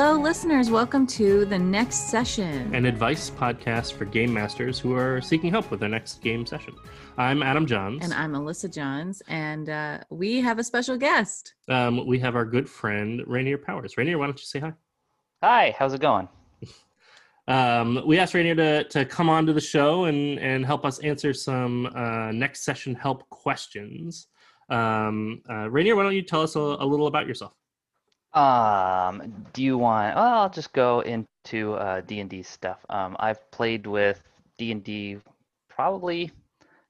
Hello, listeners. Welcome to the next session. An advice podcast for game masters who are seeking help with their next game session. I'm Adam Johns. And I'm Allysa Johns, and uh, we have a special guest. Um, we have our good friend Rainier Powers. Rainier, why don't you say hi? Hi, how's it going? Um, we asked Rainier to, to come on to the show and, and help us answer some uh, next session help questions. Um, uh, Rainier, why don't you tell us a, a little about yourself? Um, do you want? Well, I'll just go into uh, D and D stuff. Um, I've played with D and D probably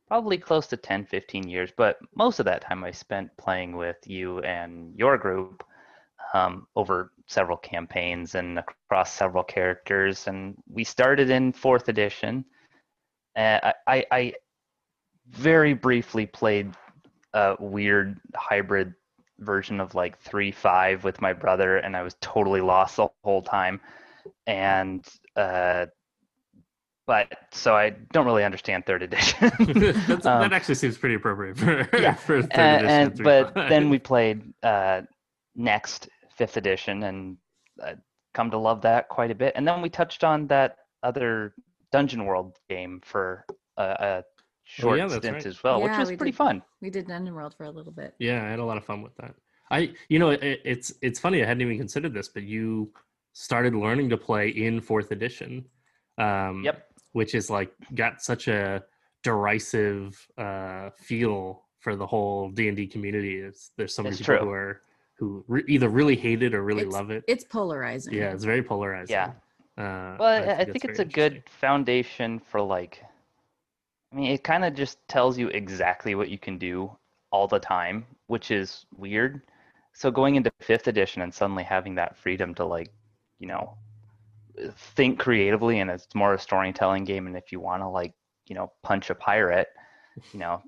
probably close to 10, 15 years, but most of that time I spent playing with you and your group um, over several campaigns and across several characters. And we started in fourth edition. Uh, I, I very briefly played a weird hybrid version of like three five with my brother, and I was totally lost the whole time. And uh, but so I don't really understand third edition. um, that actually seems pretty appropriate for, yeah. for third and, edition. And, but then we played uh, next fifth edition and uh, come to love that quite a bit. And then we touched on that other Dungeon World game for a, a short oh, yeah, stint right. as well, Yeah, which was we pretty did. fun. We did Dungeon World for a little bit. Yeah, I had a lot of fun with that. I, you know, it, it's it's funny. I hadn't even considered this, but you started learning to play in fourth edition. Um, Yep. Which is like got such a derisive uh, feel for the whole D and D community. It's, there's so many It's people true. who are who re- either really hate it or really It's- love it. It's polarizing. Yeah, it's very polarizing. Yeah. Uh, Well, I, I that's think it's a good foundation for like. I mean, it kind of just tells you exactly what you can do all the time, which is weird. So going into fifth edition and suddenly having that freedom to like, you know, think creatively, and it's more a storytelling game. And if you want to like, you know, punch a pirate, you know,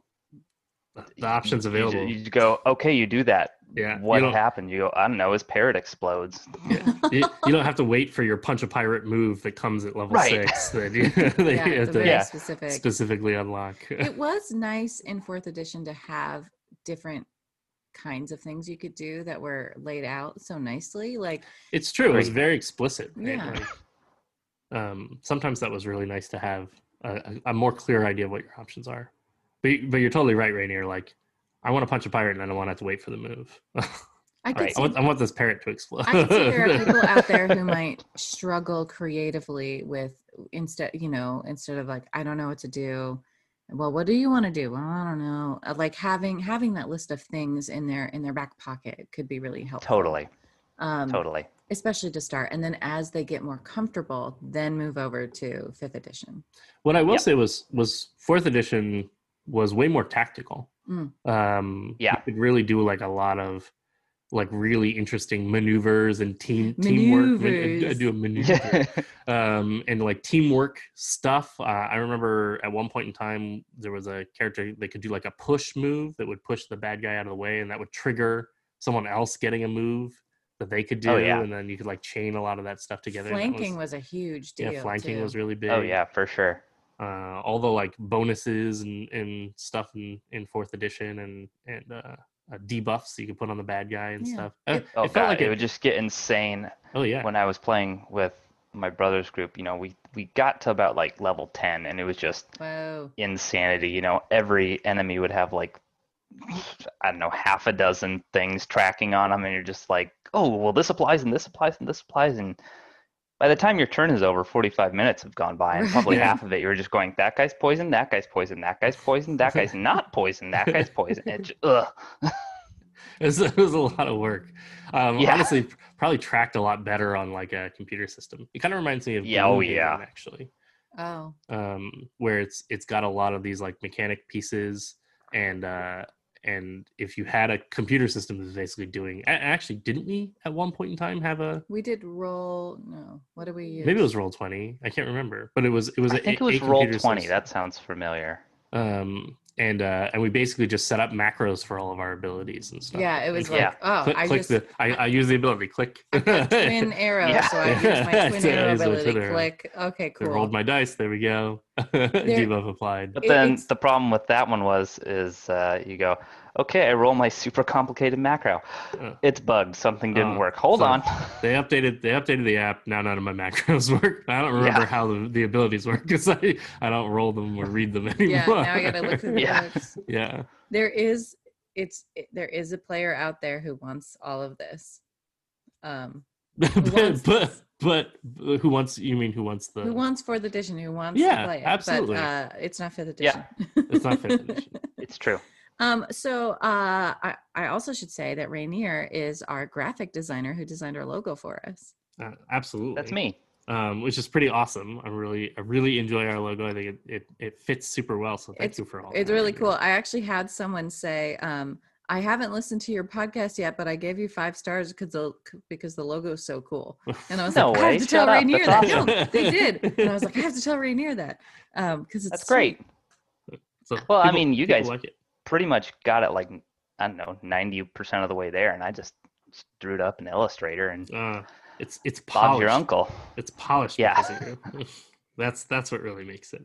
the options you- available. You, you go, okay, you do that. Yeah, What don't- happened? You go, I don't know. His parrot explodes. you, you don't have to wait for your punch a pirate move that comes at level Right. six that you, that you have to Yeah. specific. specifically unlock. it was nice in fourth edition to have different kinds of things you could do that were laid out so nicely. Like It's true. It was very explicit. right? Yeah. Like, um, sometimes that was really nice to have a, a a more clear idea of what your options are. But but you're totally right, Rainier. Like, I want to punch a pirate, and I don't want to have to wait for the move. I could Right. I want, I want this parrot to explode. I can see there are people out there who might struggle creatively with instead, you know, instead of like, I don't know what to do. Well, what do you want to do? Well, I don't know. Uh, Like having having that list of things in their in their back pocket could be really helpful. Totally, Um, totally. Especially to start, and then as they get more comfortable, then move over to fifth edition. what I will Yep. say was was fourth edition was way more tactical. Mm. Um, Yeah. you could really do like a lot of like really interesting maneuvers and team teamwork. man- uh, Maneuvers. do a maneuver. um, and like teamwork stuff. Uh, I remember at one point in time there was a character they could do like a push move that would push the bad guy out of the way, and that would trigger someone else getting a move that they could do, Oh, yeah. and then you could like chain a lot of that stuff together. and that Flanking was, a huge deal. yeah, flanking too. was really big. oh yeah, for sure. Uh, all the like bonuses and, and stuff in, in fourth edition and and uh, uh, debuffs you could put on the bad guy and Yeah. stuff. It- Oh it felt god, like it, it, would just get insane oh yeah, when I was playing with my brother's group. You know, we we got to about like level ten, and it was just Whoa. insanity. You know, every enemy would have like I don't know half a dozen things tracking on them, and you're just like, oh well, this applies and this applies and this applies, and by the time your turn is over, 45 minutes have gone by, and probably Right. half of it you're just going, that guy's poisoned, that guy's poisoned, that guy's poisoned, that guy's not poisoned, that guy's poisoned. It j- ugh. it, was, it was a lot of work. Um, Yeah. Honestly, probably tracked a lot better on like a computer system. It kind of reminds me of Yeah, oh, Gloomhaven, yeah. actually, Oh. um, where it's it's got a lot of these like mechanic pieces and uh, and if you had a computer system that's basically doing actually didn't we at one point in time have a We did roll. No, what do we use? maybe it was Roll20 i can't remember but it was it was I a- think it was Roll20. system. That sounds familiar. um and uh and we basically just set up macros for all of our abilities and stuff Yeah, it was And like, Yeah. oh, click, I click just the I, I use the ability click I twin arrow, Yeah. so I used my twin so arrow ability. twin arrow. Click. Okay, I cool. rolled my dice there we go Debuff applied. But then it's- the problem with that one was is uh, you go, okay, I roll my super complicated macro. Uh. It's bugged. Something didn't Oh, work. Hold so- on. They updated they updated the app. Now none of my macros work. I don't remember Yeah. how the, the abilities work because I, I don't roll them or read them anymore. Yeah, now I gotta look through the Yeah. books. yeah. There is it's it- there is a player out there who wants all of this. Um but, but but but who wants you mean who wants the who wants fourth edition, who wants Yeah, to play it. absolutely. But uh it's not fifth edition. Yeah. it's not fifth edition. It's true. Um, so uh, I, I also should say that Rainier is our graphic designer who designed our logo for us. Uh, absolutely. That's me. Um, which is pretty awesome. I really I really enjoy our logo. I think it it, it fits super well. So thank It's- you for all It's that, really Rainier. cool. I actually had someone say, um, I haven't listened to your podcast yet, but I gave you five stars because the because the logo is so cool. And I was No like, I have to tell up, Rainier that's that. No, they did. And I was like, I have to tell Rainier that. Um, because it's That's great. So Well, I mean, you guys- like it. Pretty much got it like I don't know, ninety percent of the way there, and I just just drew it up in Illustrator and Uh, it's it's Bob's polished. your uncle. It's polished. Yeah. because of you. that's that's what really makes it.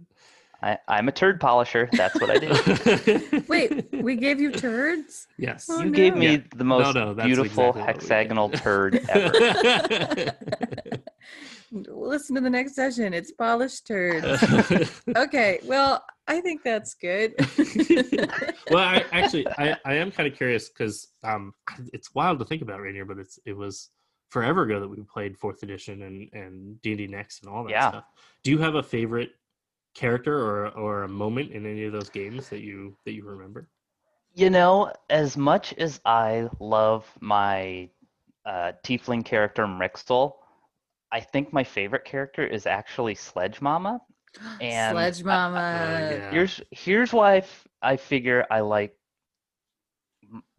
I, I'm a turd polisher. That's what I do. Wait, we gave you turds? yes. Oh, you gave me Yeah. the most no, that's beautiful exactly what we did. hexagonal turd ever. Listen to the next session. It's polished turds. Okay, well, I think that's good. well, I actually I, I am kind of curious because um it's wild to think about Rainier, but it's it was forever ago that we played fourth edition and and D and D next and all that Yeah. stuff. Do you have a favorite character or or a moment in any of those games that you that you remember? You know, as much as I love my uh, tiefling character Mrixel, I think my favorite character is actually Sledge Mama. And Sledge I- Mama. Uh, yeah. Here's here's why I, f- I figure I like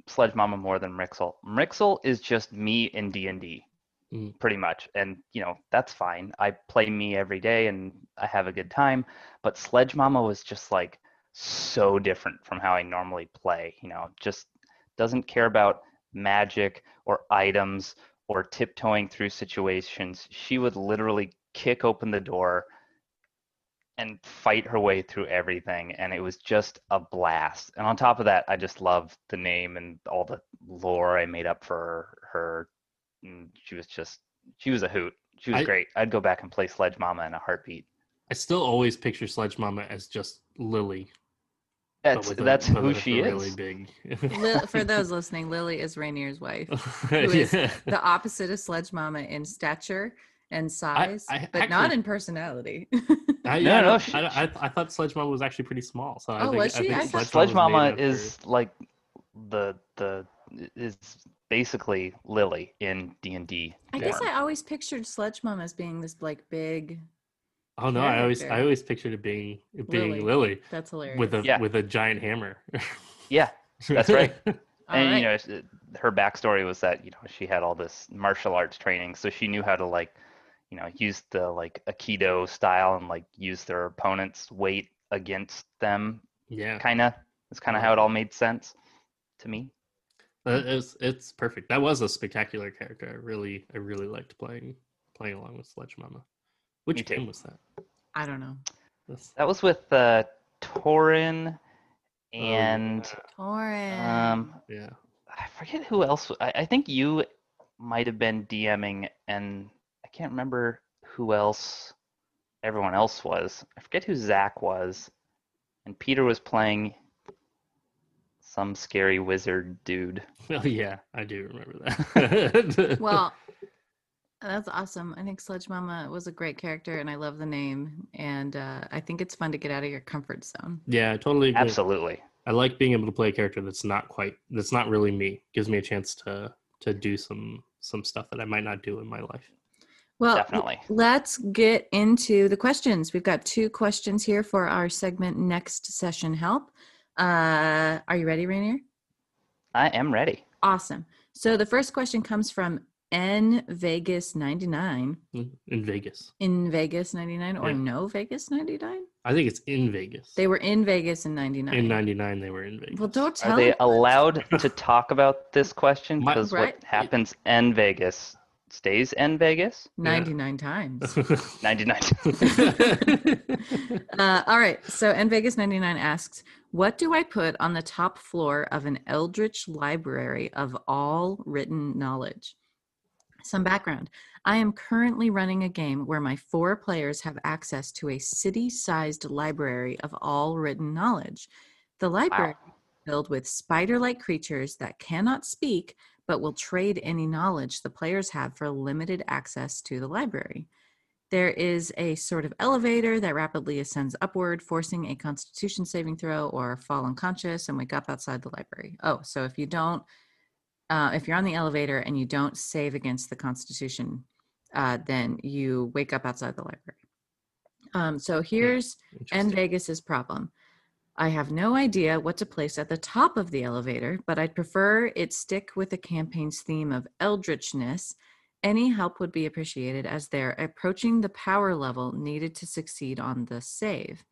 Sledge Mama more than Mrixel. Mrixel is just me in D and D, Mm. pretty much, and you know that's fine. I play me every day and I have a good time. But Sledge Mama was just like so different from how I normally play. You know, just doesn't care about magic or items or tiptoeing through situations. She would literally kick open the door and fight her way through everything and it was just a blast and on top of that i just loved the name and all the lore i made up for her and she was just she was a hoot she was I- great i'd go back and play sledge mama in a heartbeat I still always picture Sledge Mama as just Lily. But that's a- that's who with a she really is big. Lil- for those listening, Lily is Rainier's wife, who yeah. is the opposite of Sledge Mama in stature and size, I but not in personality. I, No, yeah, no, I, she- I, I, I thought Sledge Mama was actually pretty small. So I Oh, think, was I she? think I thought- sledge Mama mama was made is like the the is basically lily in d&d I guess. I always pictured Sledge Mama as being this like big. Oh no, I always I always pictured it being it being Lily. Lily, That's hilarious. with a Yeah. with a giant hammer. yeah That's right. And right. you know s- her backstory was that you know she had all this martial arts training so she knew how to like you know use the like aikido style and like use their opponent's weight against them yeah, kind of that's kind of how it all made sense to me Uh, it's it's perfect. That was a spectacular character. I really I really liked playing playing along with Sledge Mama. Which Me too. game was that? I don't know. That was with uh Torin oh, and Torin. um yeah. I forget who else I, I think you might have been DMing and I can't remember who else everyone else was. I forget who Zach was. And Peter was playing some scary wizard dude. Oh yeah, I do remember that. well, that's awesome. I think Sledge Mama was a great character, and I love the name. And uh, I think it's fun to get out of your comfort zone. yeah, I totally agree. Absolutely. I like being able to play a character that's not quite that's not really me. Gives me a chance to to do some some stuff that I might not do in my life. Well, Definitely. let's get into the questions. We've got two questions here for our segment next session help. Uh, are you ready, Rainier? I am ready. Awesome. So the first question comes from N Vegas 99 In Vegas. in Vegas 99 or Yeah. no Vegas 99? I think it's in Vegas. They were in Vegas in 99. in '99 they were in Vegas. Well, don't tell Are they me. allowed to talk about this question? Because Right. what happens in Vegas stays in Vegas. 99 times. 99. Uh, all right. So N Vegas 99 asks, What do I put on the top floor of an eldritch library of all written knowledge? Some background. I am currently running a game where my four players have access to a city sized library of all written knowledge. The library Wow. is filled with spider like creatures that cannot speak but will trade any knowledge the players have for limited access to the library. There is a sort of elevator that rapidly ascends upward, forcing a constitution saving throw or fall unconscious and wake up outside the library. Oh, so if you don't, uh, if you're on the elevator and you don't save against the constitution, uh, then you wake up outside the library. Um, so here's N Vegas's problem. I have no idea what to place at the top of the elevator, but I'd prefer it stick with the campaign's theme of eldritchness. Any help would be appreciated as they're approaching the power level needed to succeed on the save.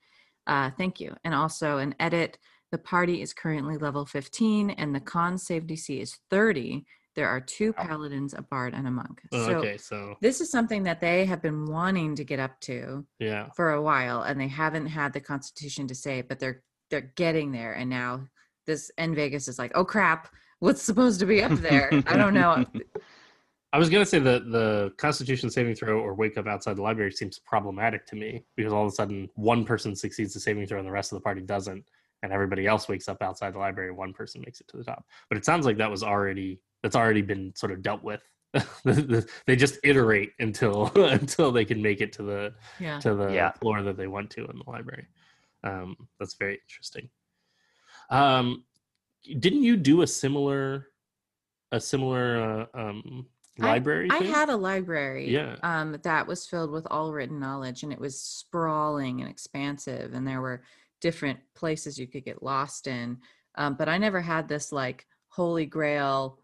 Uh, thank you. And also an edit. The party is currently level 15 and the con save DC is 30. There are two paladins, a bard, and a monk. Oh, so okay, so this is something that they have been wanting to get up to yeah. for a while and they haven't had the constitution to say but they're they're getting there and now this N Vegas is like, oh crap, what's supposed to be up there? I don't know. I was gonna say that the Constitution saving throw or wake up outside the library seems problematic to me because all of a sudden one person succeeds the saving throw and the rest of the party doesn't, and everybody else wakes up outside the library. One person makes it to the top. But it sounds like that was already that's already been sort of dealt with. they just iterate until until they can make it to the Yeah. to the Yeah. floor that they want to in the library. Um, that's very interesting. Um, didn't you do a similar a similar uh, um, library? I thing? had a library Yeah. um, that was filled with all written knowledge and it was sprawling and expansive and there were different places you could get lost in. Um, but I never had this like holy grail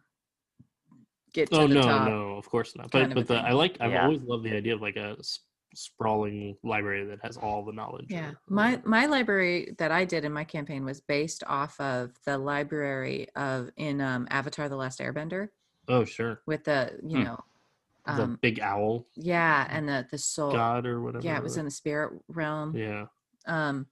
get to Oh the no, top. no, of course not. But but the. I like I've Yeah. always loved the idea of like a sprawling library that has all the knowledge. Yeah, or- or my my library that I did in my campaign was based off of the library of in um, Avatar: The Last Airbender oh sure, with the you Hmm. know, the um, big owl yeah, and the the soul. god or whatever. Yeah, it was in the spirit realm. Yeah, Um,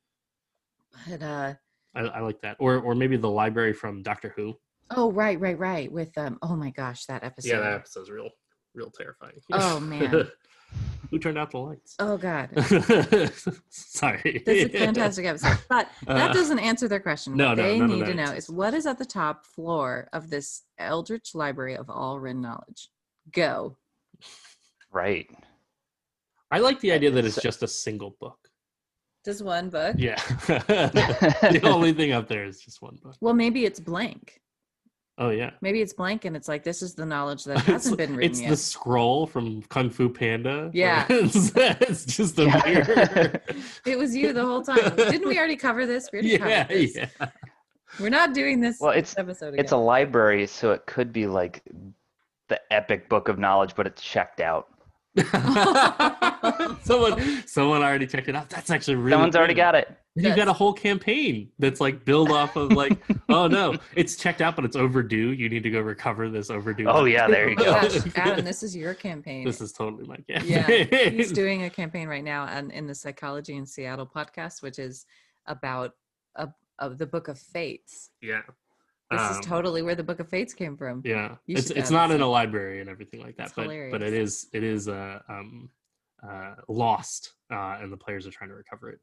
but uh, I, I like that. Or or maybe the library from Doctor Who. oh right, right, right. With um, oh my gosh, that episode. Yeah, that episode's real real terrifying. Oh, man. Who turned out the lights? Oh god, Sorry. that's a fantastic episode. But that Uh, doesn't answer their question. no, what no, they none of need that to know answers. is what is at the top floor of this eldritch library of all written knowledge. Go. Right. I like the idea that it's just a single book. Just one book. Yeah. the only thing up there is just one book. Well, maybe it's blank. Oh yeah. Maybe it's blank and it's like this is the knowledge that hasn't been written it's yet. the scroll from Kung Fu Panda. Yeah. it's, it's just a Yeah. mirror. It was you the whole time. Didn't we already cover this? We already yeah, covered this. yeah. We're not doing this Well, it's- episode again. It's a library, so it could be like the epic book of knowledge, but it's checked out. someone, someone already checked it out. That's actually really. Someone's already got it. You've got a whole campaign that's like build off of like, oh no, it's checked out, but it's overdue. You need to go recover this overdue. Oh yeah, there you go. Gosh, Adam, this is your campaign. This is totally my campaign. yeah, he's doing a campaign right now and in the Psychology in Seattle podcast, which is about a, of the Book of Fates. yeah. This Um, is totally where the Book of Fates came from. Yeah, You it's it's not in a library and everything like that, It's but but it hilarious. is it is uh, um, uh, lost, uh, and the players are trying to recover it.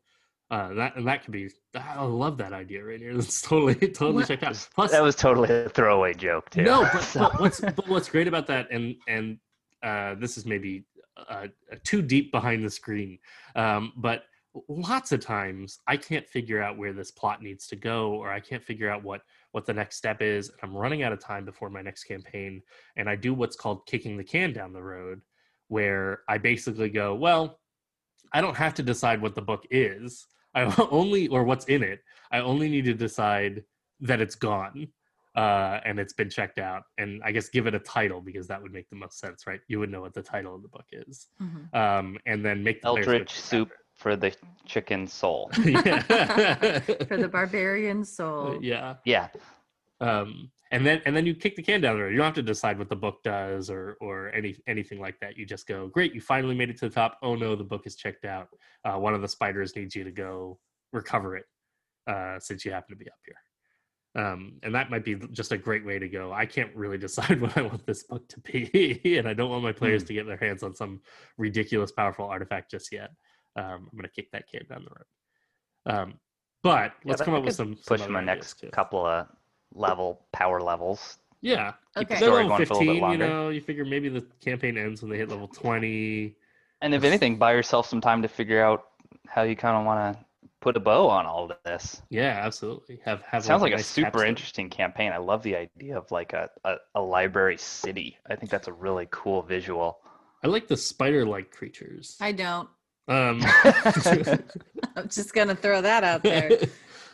Uh, that and that could be. I love that idea right here. That's totally totally What- checked out. Plus, That was totally a throwaway joke too. no, but, So- but what's but what's great about that, and and uh, this is maybe uh, uh, too deep behind the screen, um, but lots of times I can't figure out where this plot needs to go, or I can't figure out what what the next step is, and I'm running out of time before my next campaign, and I do what's called kicking the can down the road, where I basically go, well, I don't have to decide what the book is. I only or what's in it. I only need to decide that it's gone uh, and it's been checked out. And I guess give it a title because that would make the most sense, right? You would know what the title of the book is, Mhm. um, and then make the Eldritch check soup for the chicken soul. For the barbarian soul. yeah. Yeah. Um, and then and then you kick the can down the road. You don't have to decide what the book does or or any anything like that. You just go, great, you finally made it to the top. Oh no, the book is checked out. Uh, one of the spiders needs you to go recover it uh, since you happen to be up here. Um, and that might be just a great way to go. I can't really decide what I want this book to be, and I don't want my players Hmm. to get their hands on some ridiculous, powerful artifact just yet. Um, I'm going to kick that can down the road. Um, but Yeah, let's that- come I up with some, push some them other the next too. couple of level power levels. Yeah, Keep the Okay. they're story level going for a little 15. You know, you figure maybe the campaign ends when they hit level 20. And if anything, buy yourself some time to figure out how you kind of want to put a bow on all of this. Yeah, absolutely. Have have Sounds like a nice super capstone. interesting campaign. I love the idea of like a, a, a library city. I think that's a really cool visual. I like the spider-like creatures. I don't. Um, I'm just gonna throw that out there.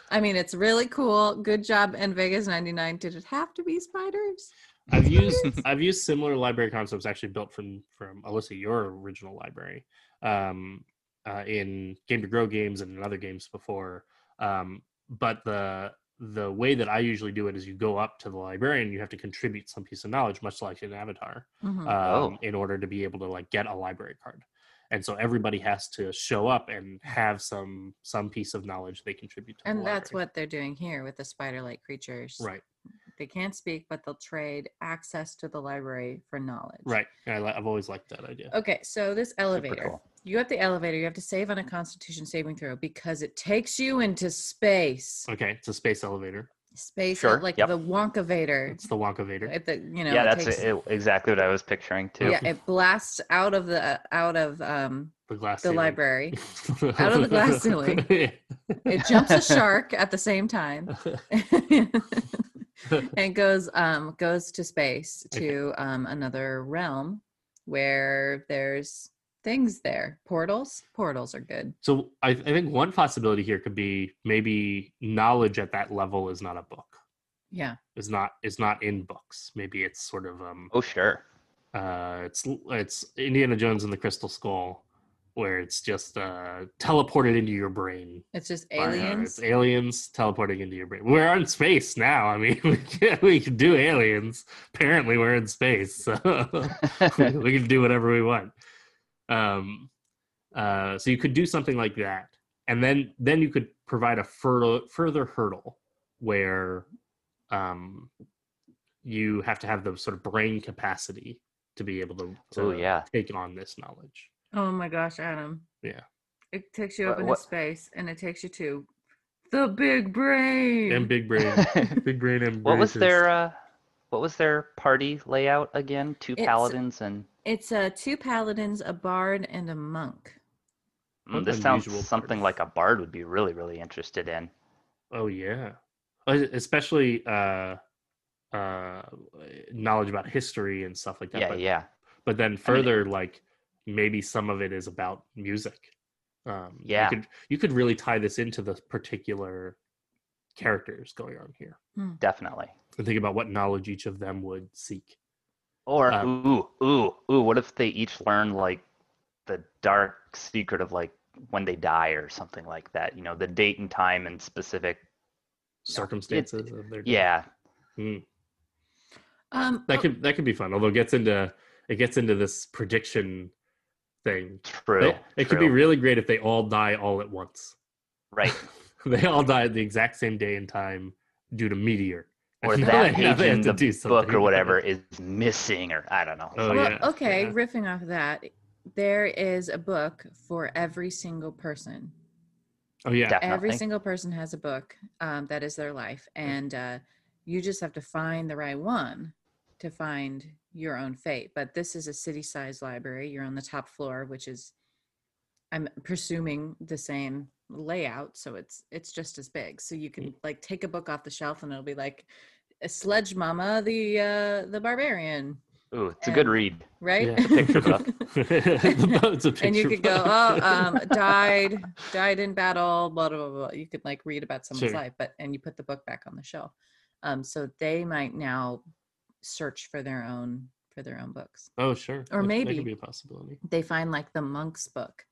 I mean, it's really cool. Good job, and Vegas 99. Did it have to be spiders? I've used I've used similar library concepts actually built from from Allysa, your original library, um, uh, in Game to Grow games and in other games before. Um, but the the way that I usually do it is you go up to the librarian, you have to contribute some piece of knowledge, much like an avatar, Mhm. um, Oh. in order to be able to like get a library card. And so everybody has to show up and have some some piece of knowledge they contribute to. the and that's what they're doing here with the spider-like creatures. right, They can't speak, but they'll trade access to the library for knowledge. right. I, i've always liked that idea. Okay, so this elevator. cool. You have the elevator. You have to save on a Constitution saving throw because it takes you into space. Okay, it's a space elevator. Space, Sure, like yep. the Wonkavator. It's the Wonkavator. At the you know, yeah, it that's takes, it, exactly what I was picturing too. yeah, it blasts out of the out of um the glass the ceiling. library. out of the glass ceiling. It jumps a shark at the same time. and goes um goes to space Okay. to um another realm where there's things there portals portals are good so I, I think one possibility here could be maybe knowledge at that level is not a book. yeah Is not is not in books. Maybe it's sort of um Oh sure. uh it's it's Indiana Jones and the Crystal Skull, where it's just uh teleported into your brain. it's just by, uh, aliens it's aliens teleporting into your brain. We're in space now. I mean, we can, we can do aliens. Apparently, we're in space, so we can do whatever we want. Um, uh, so you could do something like that, and then then you could provide a further further hurdle where um, you have to have the sort of brain capacity to be able to, to Oh, yeah. take on this knowledge. oh my gosh adam Yeah. it takes you What- up into what- space and it takes you to the big brain And big brain, big brain, and what was their uh, what was their party layout again? Two It's- paladins and it's uh two paladins a bard and a monk Mm, this sounds unusual something like a bard would be really really interested in. Oh yeah, Uh, especially uh, uh, knowledge about history and stuff like that. Yeah, but, yeah. but then further, like maybe some of it is about music. Um, Yeah. you could you could really tie this into the particular characters going on here Definitely. and think about what knowledge each of them would seek. Or Um, ooh, ooh, ooh, what if they each learn like the dark secret of like when they die or something like that? You know, the date and time and specific Circumstances of their death. Yeah. Mm. um that oh, could that could be fun. Although it gets into it gets into this prediction thing. True. They- it could be really great if they all die all at once. right. they all die at the exact same day and time due to meteor. Or And that page in the book something or whatever is missing or I don't know. Oh, well, yeah, okay yeah. riffing off of that there is a book for every single person Oh yeah, Definitely. every single person has a book um, that is their life and uh, you just have to find the right one to find your own fate but this is a city sized library you're on the top floor which is i'm presuming the same layout so it's it's just as big so you can like take a book off the shelf and it'll be like sledge mama the uh the barbarian Ooh, it's a good read. right Yeah. Picture book. The boat's a and you picture could go oh um died died in battle blah blah blah, blah. you could like read about someone's Sure. life but and you put the book back on the shelf um so they might now search for their own for their own books oh sure, or That- that maybe- could be a possibility. they find like the monk's book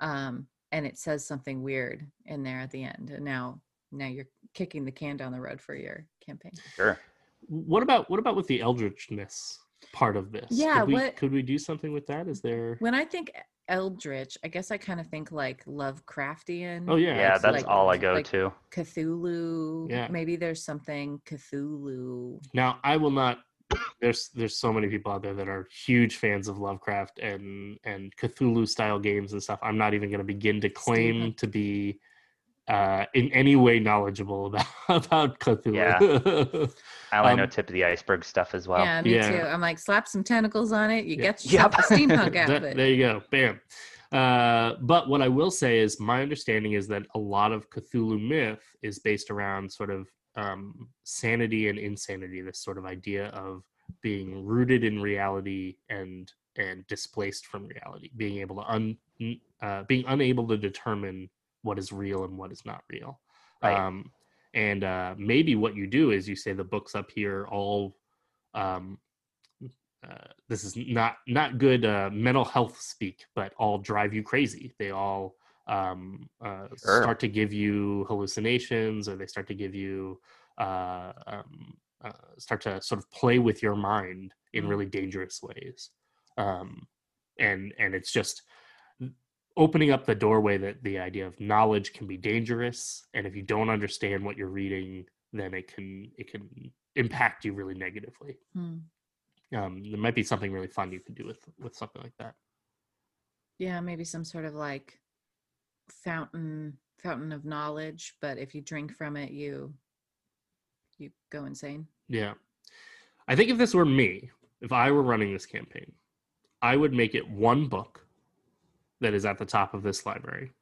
um and it says something weird in there at the end and now now you're kicking the can down the road for your campaign Sure. what about what about with the eldritchness part of this? Yeah, could we, what- could we do something with that? Is there? When I think Eldritch, I guess I kind of think like Lovecraftian. Oh yeah, Yeah, that's like- all I go like- to. Cthulhu. Yeah. Maybe there's something Cthulhu. Now, I will not. There's there's so many people out there that are huge fans of Lovecraft and and Cthulhu style games and stuff. I'm not even going to begin to claim Steampunk. to be uh, in any way knowledgeable about about Cthulhu. I only know Um, tip of the iceberg stuff as well. yeah, me yeah. too. I'm like, slap some tentacles on it. You Yeah. get yourself Yep. a steampunk That- outfit. there you go, bam. Uh, but what I will say is, my understanding is that a lot of Cthulhu myth is based around sort of um, sanity and insanity. This sort of idea of being rooted in reality and and displaced from reality, being able to un uh, being unable to determine what is real and what is not real. Right. Um, and uh, maybe what you do is you say the books up here all um, uh, this is not not good uh, mental health speak, but all drive you crazy. They all um, uh, Sure. start to give you hallucinations, or they start to give you uh, um, uh, start to sort of play with your mind in Mm. really dangerous ways. Um, and and it's just opening up the doorway that the idea of knowledge can be dangerous, and if you don't understand what you're reading, then it can it can impact you really negatively Hmm. um, there might be something really fun you could do with with something like that. Yeah, maybe some sort of like fountain fountain of knowledge, but if you drink from it, you you go insane. Yeah, I think if this were me, if I were running this campaign, I would make it one book that is at the top of this library,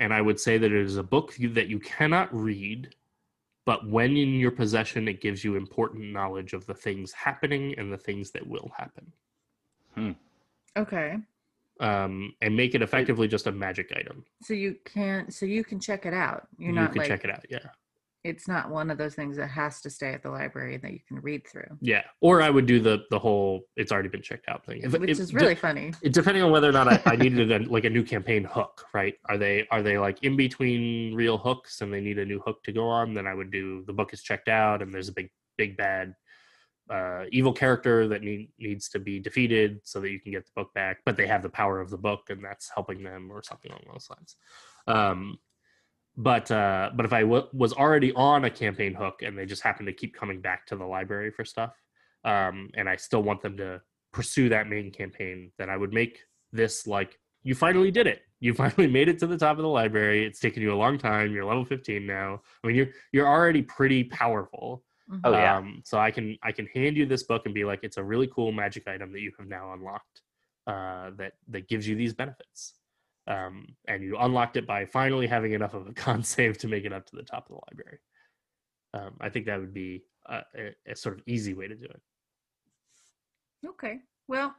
and I would say that it is a book that you cannot read, but when in your possession, it gives you important knowledge of the things happening and the things that will happen, Okay. um, and make it effectively just a magic item. So you can't. so you can check it out. You're you not can like check it out. Yeah. It's not one of those things that has to stay at the library that you can read through. Yeah, or I would do the the whole "it's already been checked out" thing, If- Which if- is de- really funny. it- depending on whether or not I, I needed a, like a new campaign hook. Right? Are they are they like in between real hooks and they need a new hook to go on? Then I would do the book is checked out and there's a big big bad uh, evil character that need, needs to be defeated so that you can get the book back. But they have the power of the book and that's helping them or something along those lines. Um, but uh, but if I w- was already on a campaign hook and they just happen to keep coming back to the library for stuff, um, and I still want them to pursue that main campaign, then I would make this like you finally did it. You finally made it to the top of the library. It's taken you a long time. You're level 15 now. I mean, you're you're already pretty powerful. Mhm. Oh, yeah. Um, so I can I can hand you this book and be like, it's a really cool magic item that you have now unlocked. Uh, that that gives you these benefits. Um, and you unlocked it by finally having enough of a con save to make it up to the top of the library. Um, I think that would be a, a, a sort of easy way to do it. Okay. Well,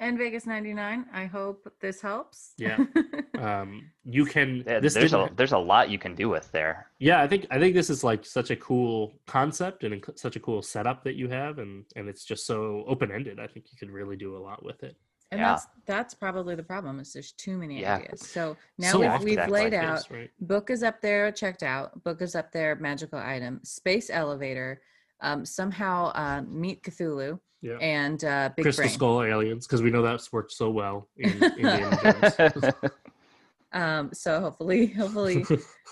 and Vegas 99, I hope this helps. Yeah. Um, you can. Yeah, this there's a there's a lot you can do with there. yeah, I think I think this is like such a cool concept and such a cool setup that you have, and and it's just so open ended. I think you could really do a lot with it. And Yeah. that's that's probably the problem is there's too many Yeah. ideas. So now So we've, we've exactly. laid out Yes, right. book is up there checked out book is up there magical item space elevator um, somehow uh, meet cthulhu Yeah. and uh, big Crystal brain Skull aliens because we know that's worked so well in Indiana Jones. um, so hopefully hopefully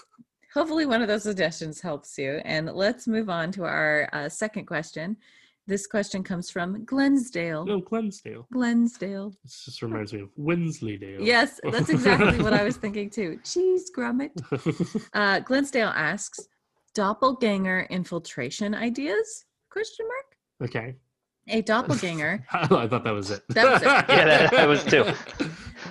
hopefully one of those suggestions helps you and let's move on to our uh, second question this question comes from glensdale no, Glensdale. glensdale This just reminds me of Wensleydale. yes that's exactly what i was thinking too cheese Gromit uh, glensdale asks doppelganger infiltration ideas question mark okay. a doppelganger I thought that was it. That was it. Yeah, that- that was too.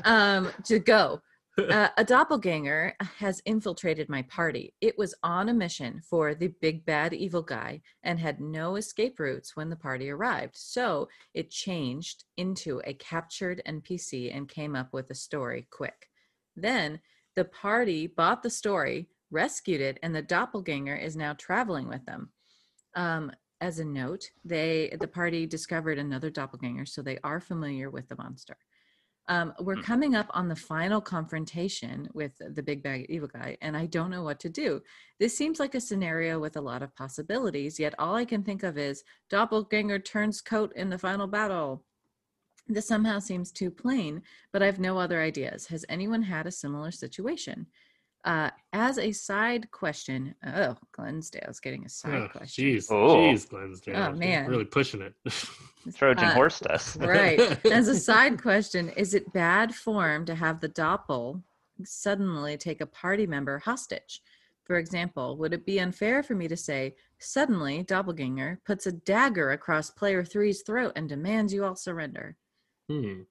um to go uh, a doppelganger has infiltrated my party. It was on a mission for the big bad evil guy and had no escape routes when the party arrived. So it changed into a captured npc and came up with a story quick. Then the party bought the story rescued it and the doppelganger is now traveling with them. Um, as a note they the party discovered another doppelganger so they are familiar with the monster Um, we're Hmm. coming up on the final confrontation with the big bag evil guy, and I don't know what to do. This seems like a scenario with a lot of possibilities, yet all I can think of is doppelganger turns coat in the final battle. This somehow seems too plain, but I have no other ideas. Has anyone had a similar situation? Uh, as a side question, oh, Glensdale's getting a side Oh, question. Jeez, Oh. jeez, Glensdale. Oh, You're man. really pushing it. Trojan Uh, horse us. right. As a side question, is it bad form to have the doppel suddenly take a party member hostage? For example, would it be unfair for me to say, suddenly doppelganger puts a dagger across player three's throat and demands you all surrender? Hmm.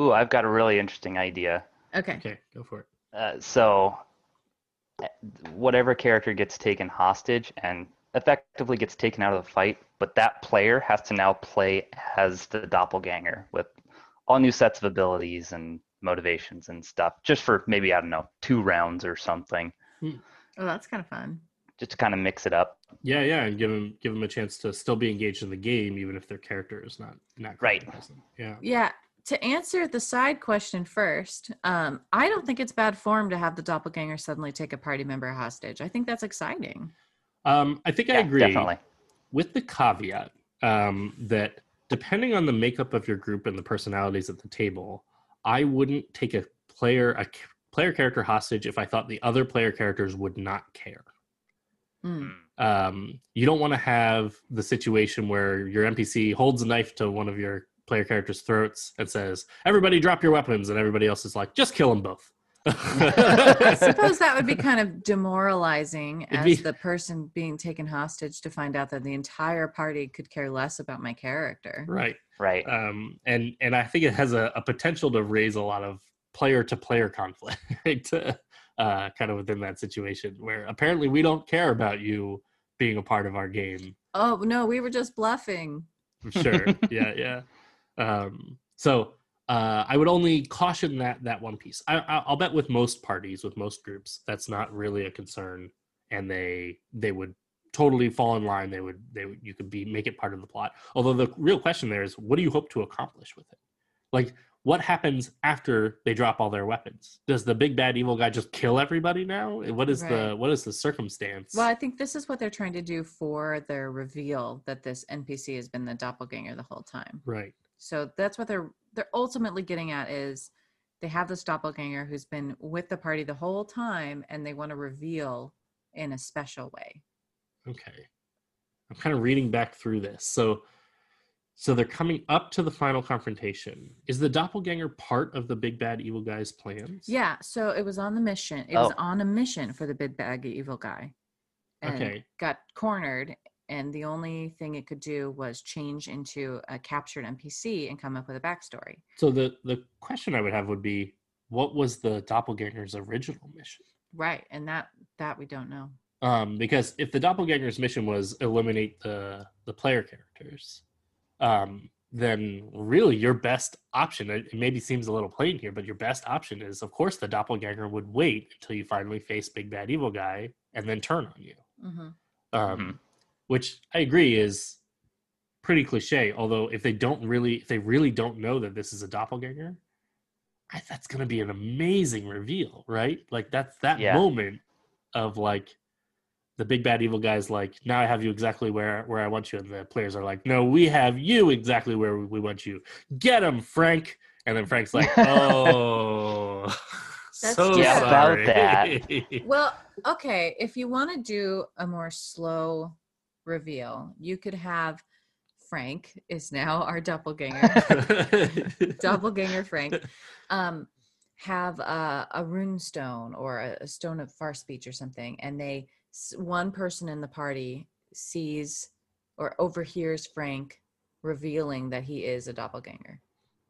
Ooh, I've got a really interesting idea. Okay. Okay, go for it. Uh, so, whatever character gets taken hostage and effectively gets taken out of the fight, but that player has to now play as the doppelganger with all new sets of abilities and motivations and stuff, just for maybe I don't know two rounds or something, hmm. Oh, that's kind of fun. just to kind of mix it up. Yeah, yeah, and give them give them a chance to still be engaged in the game, even if their character is not not Right. Yeah. Yeah. To answer the side question first, um, I don't think it's bad form to have the doppelganger suddenly take a party member hostage. I think that's exciting. Um, I think I agree. Definitely. with the caveat um, that depending on the makeup of your group and the personalities at the table, I wouldn't take a player a c- player character hostage if I thought the other player characters would not care. Mm. Um, you don't want to have the situation where your NPC holds a knife to one of your player characters' throats and says, "Everybody, drop your weapons," and everybody else is like, "Just kill them both." I suppose that would be kind of demoralizing It'd as be- the person being taken hostage to find out that the entire party could care less about my character. right. Right. um, and and I think it has a, a potential to raise a lot of player to player conflict, right? uh, kind of within that situation where apparently we don't care about you being a part of our game. Oh no, we were just bluffing. Sure, yeah, yeah. Um, so uh, I would only caution that that one piece. I, I, I'll bet with most parties, with most groups, that's not really a concern, and they they would totally fall in line. They would they would you could be make it part of the plot. Although the real question there is, what do you hope to accomplish with it? Like, what happens after they drop all their weapons? Does the big bad evil guy just kill everybody now? What is the what is the circumstance? Well, I think this is what they're trying to do for their reveal that this NPC has been the doppelganger the whole time. Right. So that's what they're they're ultimately getting at is they have this doppelganger who's been with the party the whole time and they want to reveal in a special way. Okay. I'm kind of reading back through this. So so they're coming up to the final confrontation. Is the doppelganger part of the big bad evil guy's plans? Yeah, so it was on the mission. It was Oh. on a mission for the big bad evil guy. And Okay. got cornered and the only thing it could do was change into a captured NPC and come up with a backstory. So the the question I would have would be what was the doppelganger's original mission? Right, and that that we don't know. Um, because if the doppelganger's mission was eliminate the the player characters, um, then really your best option it, it maybe seems a little plain here, but your best option is, of course, the doppelganger would wait until you finally face big bad evil guy and then turn on you. hmm Um, Mhm. Which I agree is pretty cliche. Although if they don't really, if they really don't know that this is a doppelganger, I, that's going to be an amazing reveal, right? Like that's that Yeah. moment of like the big bad evil guy's like, now I have you exactly where where I want you, and the players are like, no, we have you exactly where we want you. Get him, Frank. And then Frank's like, oh, That's so true. Yeah, about sorry. that. Well, okay, if you want to do a more slow reveal, you could have Frank is now our doppelganger. doppelganger Frank, um, have a, a rune stone or a, a stone of far speech or something, and they one person in the party sees or overhears Frank revealing that he is a doppelganger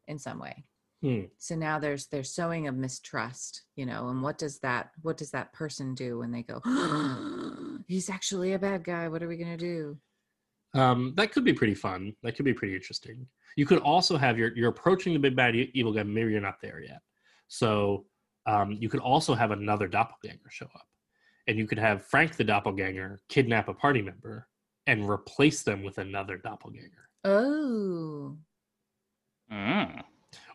in some way. Hmm. So now there's there's sowing of mistrust, you know, and what does that what does that person do when they go, he's actually a bad guy? What are we gonna do? Um, that could be pretty fun. That could be pretty interesting. You could also have your you're approaching the big bad evil guy. Maybe you're not there yet. So um, you could also have another doppelganger show up, and you could have Frank the doppelganger kidnap a party member and replace them with another doppelganger. Oh, Mm.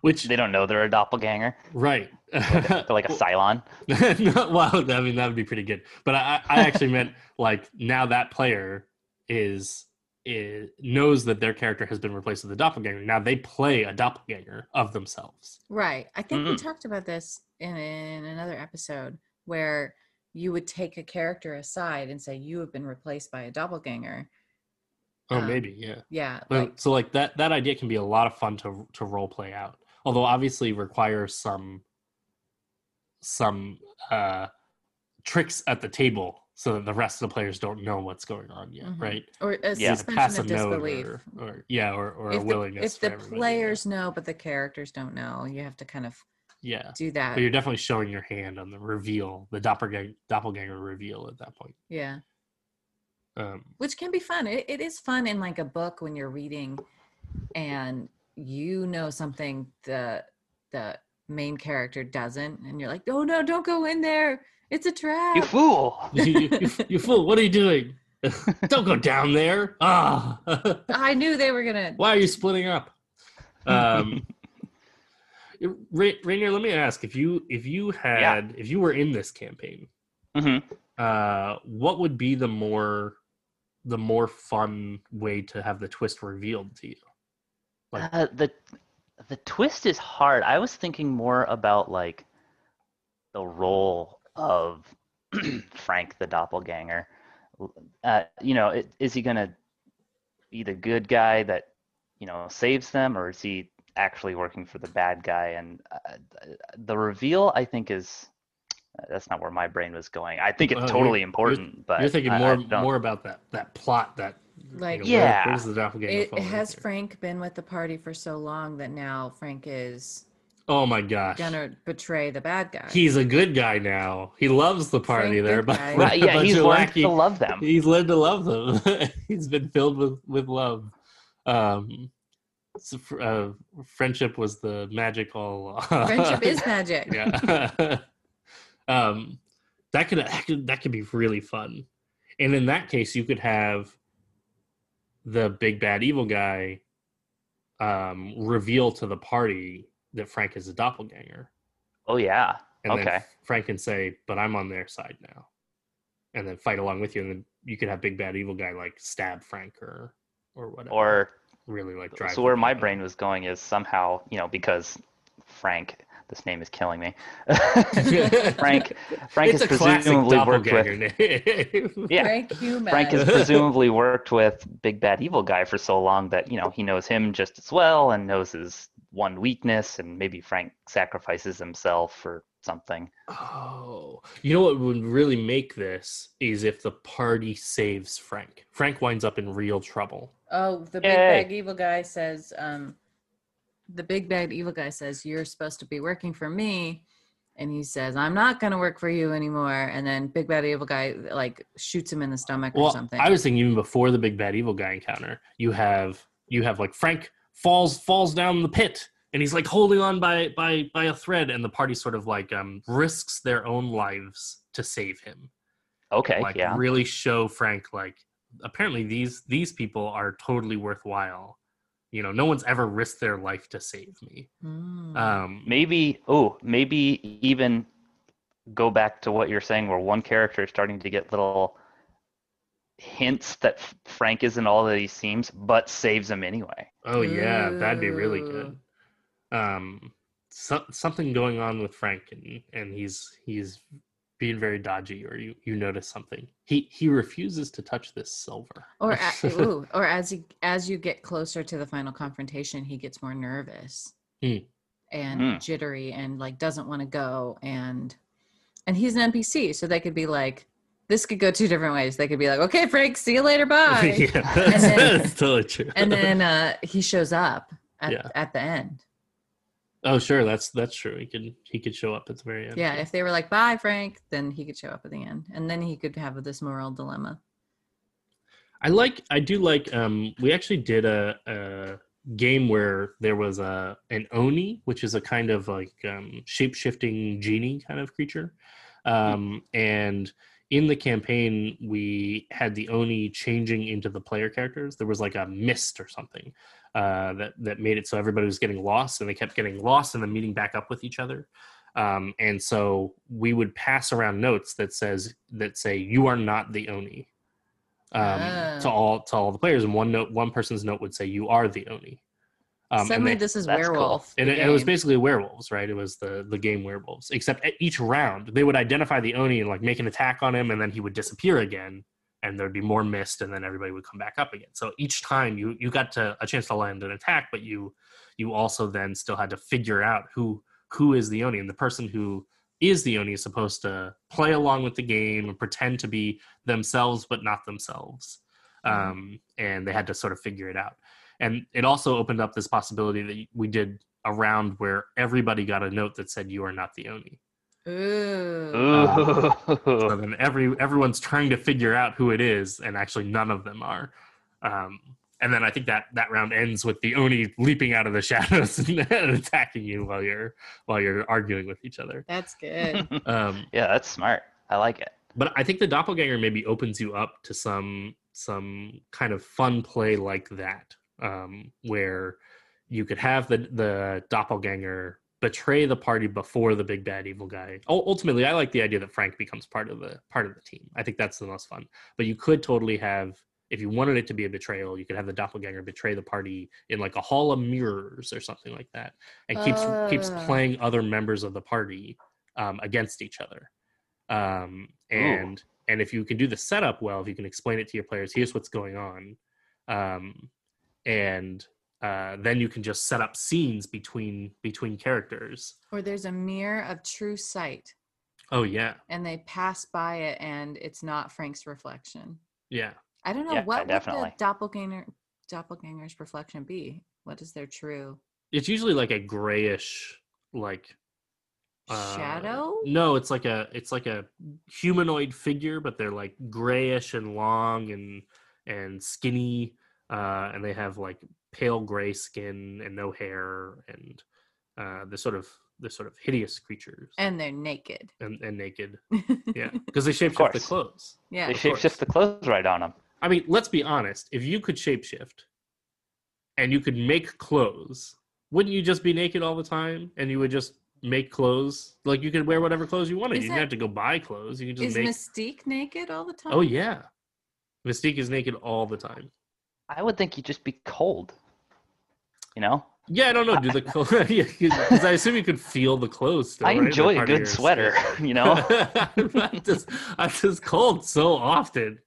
Which They don't know they're a doppelganger. right. They're like a Cylon. No, well, I mean that would be pretty good. But I, I actually meant like now that player is, is knows that their character has been replaced with a doppelganger. Now they play a doppelganger of themselves. Right. I think we Mm. talked about this in, in another episode where you would take a character aside and say you have been replaced by a doppelganger. Oh, Um, maybe yeah. Yeah. Well, Like, so like that that idea can be a lot of fun to to role play out. Although obviously requires some some uh tricks at the table so that the rest of the players don't know what's going on yet, Mhm. right? or a Yeah. suspension a of disbelief. or, or yeah, or, or a if the, willingness. if the everybody to players know but the characters don't know, you have to kind of yeah, do that. but you're definitely showing your hand on the reveal, the doppelganger doppelganger reveal at that point. Yeah. Um, Which can be fun. It, it is fun in like a book when you're reading and you know something the the main character doesn't and you're like, "Oh no, don't go in there. It's a trap." You fool! you, you, you fool! What are you doing? Don't go down there! Ah, I knew they were going to why are you splitting up? Um, Ra- Rainier, let me ask if you if you had if you were in this campaign, hmm uh, what would be the more the more fun way to have the twist revealed to you? Like- Uh, the the twist is hard. I was thinking more about like the role of Frank the doppelganger. Uh, you know, it, is he gonna be the good guy that you know saves them, or is he actually working for the bad guy? And uh, the reveal, I think, is that's not where my brain was going. I think it's Well, totally you're- important, but You're thinking I- I more don't- more about that that plot that Like- you know, where- Yeah. where's the doppelganger? It, falling has into? Frank been with the party for so long that now Frank is Oh my gosh. gonna betray the bad guy. He's a good guy now. He loves the party Frank there, but Right, yeah, he's of learned wacky- to love them. He's learned to love them. he's been filled with with love. Um, so uh, friendship was the magical. Friendship is magic. yeah. um, that could, that could that could be really fun, and in that case, you could have the big bad evil guy um, reveal to the party that Frank is a doppelganger. Oh yeah. And Okay. Frank can say, "But I'm on their side now," and then fight along with you. And then you could have big bad evil guy like stab Frank or or whatever. Or really like drive. so where my brain was going is somehow you know because frank this name is killing me frank frank it's has a presumably worked with name. yeah Frank Human. frank has presumably worked with big bad evil guy for so long that you know he knows him just as well and knows his one weakness and maybe frank sacrifices himself for something Oh, you know what would really make this is if the party saves Frank. Frank winds up in real trouble. Oh, the big bad evil guy says, um, the big bad evil guy says, You're supposed to be working for me. And he says, I'm not going to work for you anymore. And then big bad evil guy like shoots him in the stomach or Well, something. I was thinking even before the big bad evil guy encounter, you have you have like Frank falls falls down the pit and he's like holding on by by by a thread and the party sort of like um risks their own lives to save him. okay like yeah really show Frank like apparently these these people are totally worthwhile. You know, no one's ever risked their life to save me. Mm. Um maybe oh maybe even go back to what you're saying where one character is starting to get little hints that frank isn't all that he seems but saves him anyway Oh yeah, that'd be really good. Um, so, something going on with Frank, and and he's he's being very dodgy, or you you notice something. He he refuses to touch this silver. or a, ooh, or as he as you get closer to the final confrontation, he gets more nervous Hmm. and Hmm. jittery and like doesn't want to go and and he's an NPC, so they could be like, this could go two different ways. They could be like, okay, Frank, see you later, bye. yeah, that's, then- that's totally true. and then uh, he shows up at, Yeah. at the end. Oh sure, that's that's true. He could he could show up at the very end. Yeah, if they were like, bye, Frank, then he could show up at the end, and then he could have this moral dilemma. I like I do like um we actually did a, a game where there was a an oni which is a kind of like um shape shifting genie kind of creature um and in the campaign we had the oni changing into the player characters there was like a mist or something uh, that that made it so everybody was getting lost, and they kept getting lost and then meeting back up with each other. Um, and so we would pass around notes that says that say you are not the oni um, to Oh. all to all the players, and one note one person's note would say you are the oni. Um, and Suddenly, they- this is that's cool. werewolf. and the it, it was basically werewolves, right? It was the the game werewolves. Except at each round, they would identify the oni and like make an attack on him, and then he would disappear again, and there'd be more mist, and then everybody would come back up again. So each time you you got to a chance to land an attack, but you you also then still had to figure out who who is the oni, and the person who is the oni is supposed to play along with the game and pretend to be themselves but not themselves Mhm. um, and they had to sort of figure it out. And it also opened up this possibility that we did a round where everybody got a note that said "You are not the Oni." Ooh. So then every everyone's trying to figure out who it is, and actually none of them are. Um, and then I think that that round ends with the Oni leaping out of the shadows and attacking you while you're while you're arguing with each other. That's good. Um, yeah, that's smart. I like it. but I think the doppelganger maybe opens you up to some some kind of fun play like that, um, where you could have the the doppelganger betray the party before the big bad evil guy. U- Ultimately, I like the idea that Frank becomes part of the part of the team. I think that's the most fun. But you could totally have. If you wanted it to be a betrayal, you could have the doppelganger betray the party in like a hall of mirrors or something like that, and keeps keeps Ah. playing other members of the party um, against each other. Um, and and if you can do the setup well, if you can explain it to your players, here's what's going on, um, and uh, then you can just set up scenes between between characters. or there's a mirror of true sight, Oh yeah, and they pass by it, and it's not Frank's reflection. yeah. I don't know Yeah, what would the doppelganger doppelganger's reflection be. What is their true It's usually like a grayish, like uh, shadow? No, it's like a it's like a humanoid figure, but they're like grayish and long and and skinny, uh, and they have like pale gray skin and no hair, and uh, they're sort of they're sort of hideous creatures And they're naked. and, and naked. Yeah, because they shapeshift the clothes. yeah. they shapeshift the clothes right on them. I mean, let's be honest. If you could shapeshift and you could make clothes, wouldn't you just be naked all the time and you would just make clothes? Like you could wear whatever clothes you wanted. Is you didn't that- have to go buy clothes. You can just Is make. Mystique naked all the time? oh yeah, Mystique is naked all the time. I would think you'd just be cold. You know? Yeah, I don't know. Do the clothes? Because I assume you could feel the clothes. Still, I right? They're enjoy a good sweater, skin. you know? I'm just I'm just cold so often.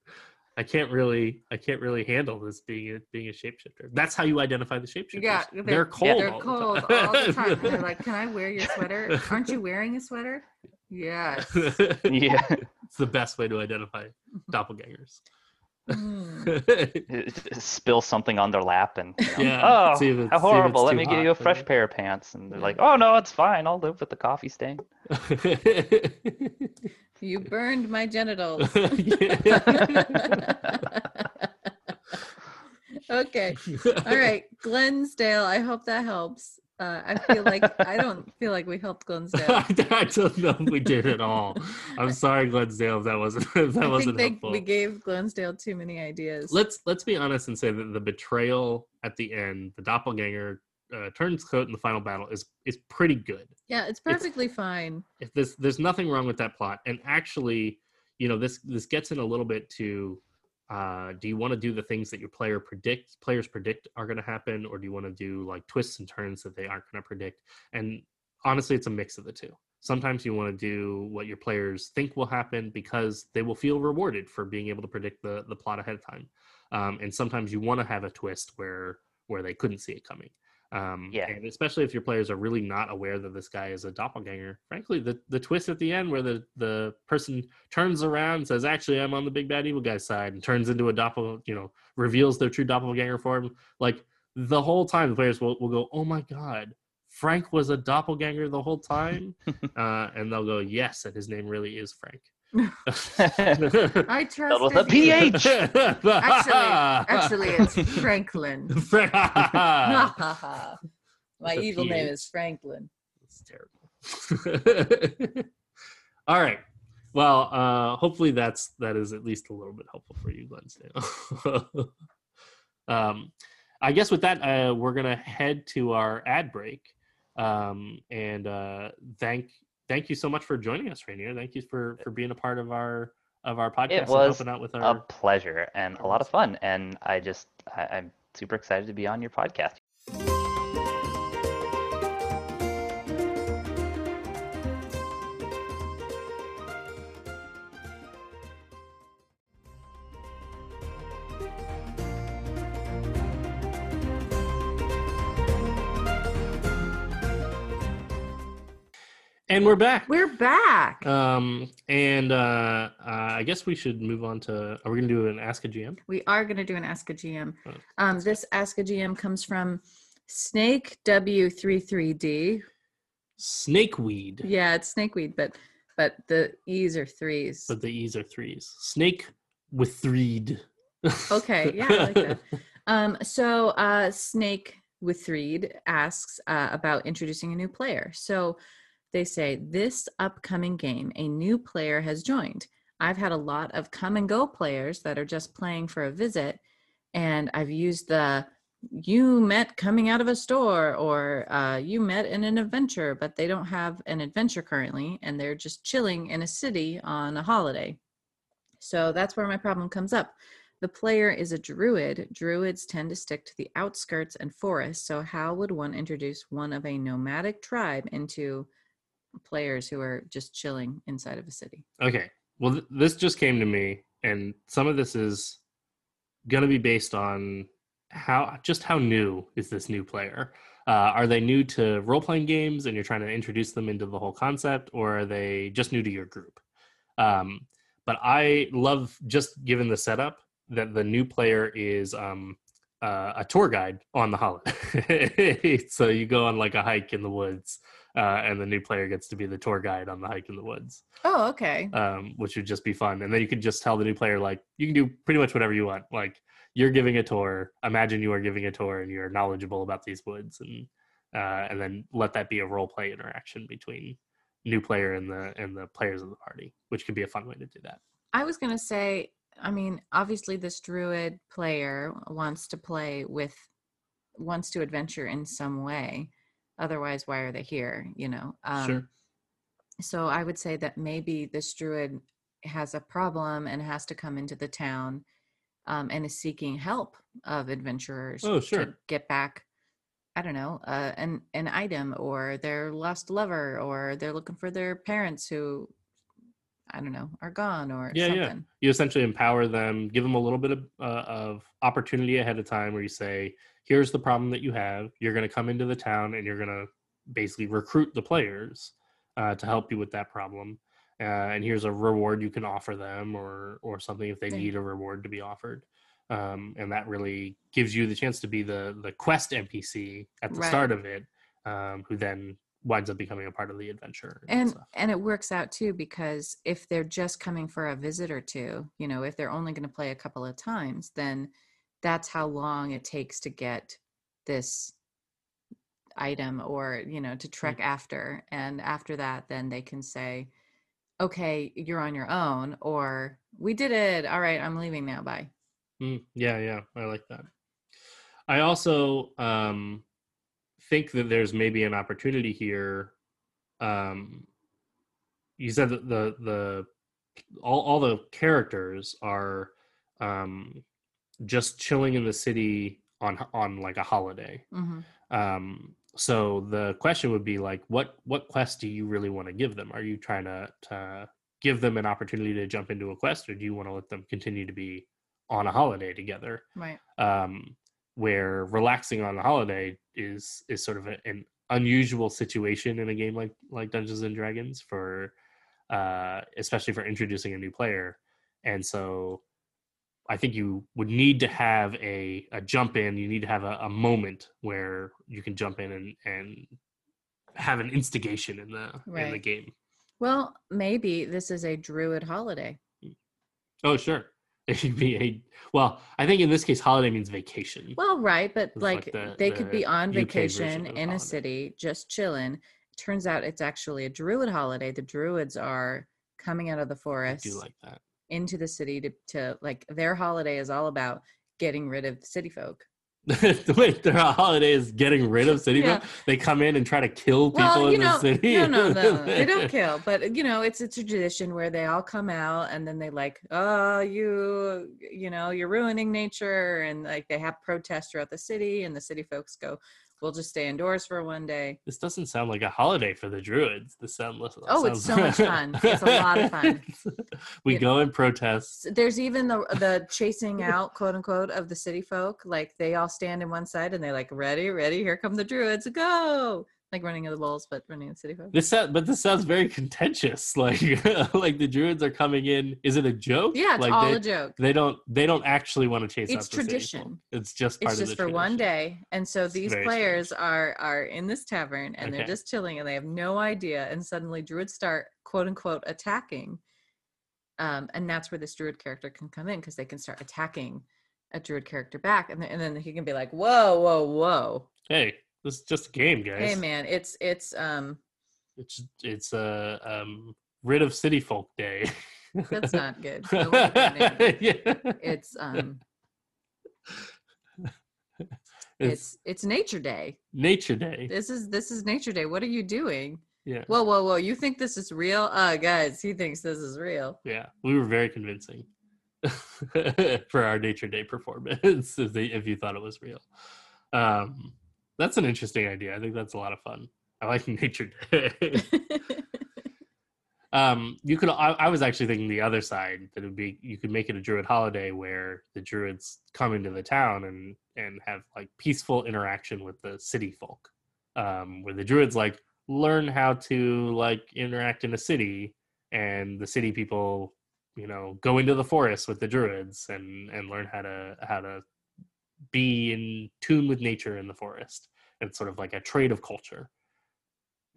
I can't really I can't really handle this being a being a shapeshifter. That's how you identify the shapeshifters. Yeah, they're, cold. They're all cold time. all the time. They're like, "Can I wear your sweater? Aren't you wearing a sweater?" Yes. yeah. it's the best way to identify doppelgangers. Mm. Spill something on their lap and, you know, Yeah, oh, see if it's- see if how it's horrible. Let me get you a fresh pair of pants. And they're Yeah. like, oh, no, it's fine. I'll live with the coffee stain. you burned my genitals. okay. All right. Glensdale. I hope that helps. Uh, I feel like I don't feel like we helped Glensdale. I don't know if we did at all. I'm sorry, Glensdale, if that wasn't if that I wasn't think they, helpful. we gave Glensdale too many ideas. let's let's be honest and say that the betrayal at the end, the doppelganger uh, turns coat in the final battle is is pretty good. yeah, it's perfectly fine. If this there's nothing wrong with that plot, and actually, you know this this gets in a little bit to. Uh, do you want to do the things that your player predict players predict are going to happen, or do you want to do like twists and turns that they aren't going to predict? And honestly, it's a mix of the two. Sometimes you want to do what your players think will happen because they will feel rewarded for being able to predict the the plot ahead of time. Um, and sometimes you want to have a twist where where they couldn't see it coming. Um, Yeah. And especially if your players are really not aware that this guy is a doppelganger. Frankly, the, the twist at the end where the, the person turns around and says, actually, I'm on the big bad evil guy's side and turns into a doppel, you know, reveals their true doppelganger form. Like the whole time, the players will, will go, oh my God, Frank was a doppelganger the whole time. uh, and they'll go, yes, and his name really is Frank. I trust a. PH. Actually, actually, it's Franklin. My evil name is Franklin. It's terrible. All right. Well, uh, hopefully that's that is at least a little bit helpful for you, Glensdale. um, I guess with that, uh, we're gonna head to our ad break. Um, and uh, thank thank you so much for joining us, Rainier. Thank you for for being a part of our of our podcast It and was helping out with a pleasure and a lot of fun. And I just, I, I'm super excited to be on your podcast. And we're back. We're back. Um, and uh, uh, I guess we should move on to. Are we gonna do an Ask a GM? we are going to do an Ask a GM. Oh, Um, this Ask a GM comes from Snake W33D. Snakeweed, Yeah, it's snakeweed, but but the E's are threes. but the E's are threes. Snake with threed. Okay, yeah, I like that. Um, so uh, Snake with Threed asks uh, about introducing a new player. So they say this upcoming game, a new player has joined. I've had a lot of come and go players that are just playing for a visit, and I've used the you met coming out of a store or uh, you met in an adventure, but they don't have an adventure currently, and they're just chilling in a city on a holiday. So that's where my problem comes up. The player is a druid. Druids tend to stick to the outskirts and forests. So, how would one introduce one of a nomadic tribe into players who are just chilling inside of a city? Okay. Well, th- this just came to me, and some of this is going to be based on how just how new is this new player. Uh, are they new to role playing games, and you're trying to introduce them into the whole concept, or are they just new to your group? Um, but I love just given the setup that the new player is um, uh, a tour guide on the holiday. so you go on like a hike in the woods, uh, and the new player gets to be the tour guide on the hike in the woods Oh, okay. um, which would just be fun. And then you could just tell the new player, like, you can do pretty much whatever you want. Like, you're giving a tour. Imagine you are giving a tour and you're knowledgeable about these woods, and uh, and then let that be a role play interaction between new player and the and the players of the party, which could be a fun way to do that. I was going to say, I mean, obviously, this druid player wants to play with, wants to adventure in some way. Otherwise, why are they here? You know? Um, sure. so I would say that maybe this druid has a problem and has to come into the town um, and is seeking help of adventurers Oh, sure. to get back. I don't know, uh, an an item or their lost lover or they're looking for their parents who, I don't know, are gone or Yeah, yeah. You essentially empower them, give them a little bit of, uh, of opportunity ahead of time, where you say, "Here's the problem that you have. You're going to come into the town, and you're going to basically recruit the players uh, to help you with that problem. Uh, and here's a reward you can offer them, or or something if they Yeah. need a reward to be offered. Um, and that really gives you the chance to be the the quest NPC at the Right. start of it, um, who then winds up becoming a part of the adventure and stuff. and it works out too because if they're just coming for a visit or two you know if they're only going to play a couple of times then that's how long it takes to get this item or you know to trek after. And after that then they can say okay you're on your own or we did it. All right i'm leaving now. Bye. Mm, yeah, yeah, I like that. I also um, think that there's maybe an opportunity here. Um, you said that the the all all the characters are um, just chilling in the city on on like a holiday. hmm Um, so the question would be like, what what quest do you really want to give them? Are you trying to to give them an opportunity to jump into a quest, or do you want to let them continue to be on a holiday together? right um, where relaxing on the holiday is is sort of a, an unusual situation in a game like like Dungeons and Dragons for uh, especially for introducing a new player, and so I think you would need to have a a jump in. You need to have a, a moment where you can jump in and and have an instigation in the in the game. well maybe this is a druid holiday Oh sure, it could be a well. I think in this case, holiday means vacation. Well, right, but It's like, like the- they could be on UK vacation in a city, just chilling. Turns out it's actually a druid holiday. The druids are coming out of the I forest do like that. into the city to, to like their holiday is all about getting rid of city folk. The way their holiday is getting rid of city Yeah. They come in and try to kill people well, you in know, the city. no, no, no, they don't kill. But you know, it's a tradition where they all come out and then they like, oh, you, you know, you're ruining nature, and like they have protests throughout the city, and the city folks go, we'll just stay indoors for one day. This doesn't sound like a holiday for the druids. This sound, Oh, it's so much fun. It's a lot of fun. we You- go and protest. There's even the the chasing out, quote unquote, of the city folk. Like they all stand in one side and they're like, ready, ready, here come the druids, go! Like running of the bulls, but running the city folk. This sound, but this sounds very contentious. Like, like the druids are coming in. Is it a joke? Yeah, it's like all they, a joke. they don't. They don't actually want to chase. It's out the city folk. tradition. It's just part It's just for one day, and so these players strange. are are in this tavern and they're just chilling and they have no idea, and suddenly druids start quote unquote attacking, um, and that's where this druid character can come in because they can start attacking a druid character back, and then, and then he can be like, whoa, whoa, whoa, Hey, this is just a game, guys. hey man, it's it's um It's it's a um, rid of city folk day. that's not good. I wouldn't put a name. yeah. It's um It's, it's it's Nature Day. Nature Day. This is this is Nature Day. What are you doing? Yeah. Whoa, whoa, whoa! You think this is real? Uh, guys, he thinks this is real. Yeah. We were very convincing for our Nature Day performance if, they, if you thought it was real. Um, that's an interesting idea. I think that's a lot of fun. I like Nature Day. um, you could. I, I was actually thinking the other side that it would be you could make it a druid holiday where the druids come into the town and and have like peaceful interaction with the city folk, um, where the druids like learn how to like interact in a city, and the city people, you know, go into the forest with the druids and and learn how to how to be in tune with nature in the forest. It's sort of like a trade of culture.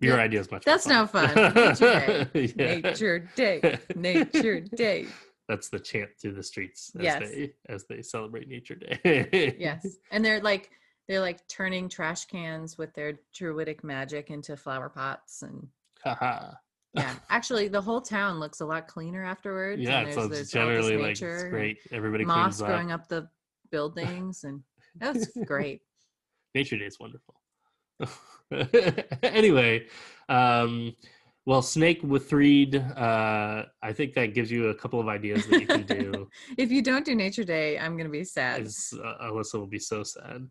Your Yeah, idea is much. That's no fun. Nature Day. Yeah. Nature Day. Nature Day. That's the chant through the streets as Yes. they as they celebrate Nature Day. Yes, and they're like they're like turning trash cans with their druidic magic into flower pots and Haha. yeah. Actually, the whole town looks a lot cleaner afterwards. yeah, and so there's- it's there's generally like it's great. Everybody Moss cleans up. growing up the buildings, and that's great. Nature Day is wonderful. anyway, um, well, Snake with Threed, uh, I think that gives you a couple of ideas that you can do. If you don't do Nature Day, I'm gonna be sad. uh, Allysa will be so sad.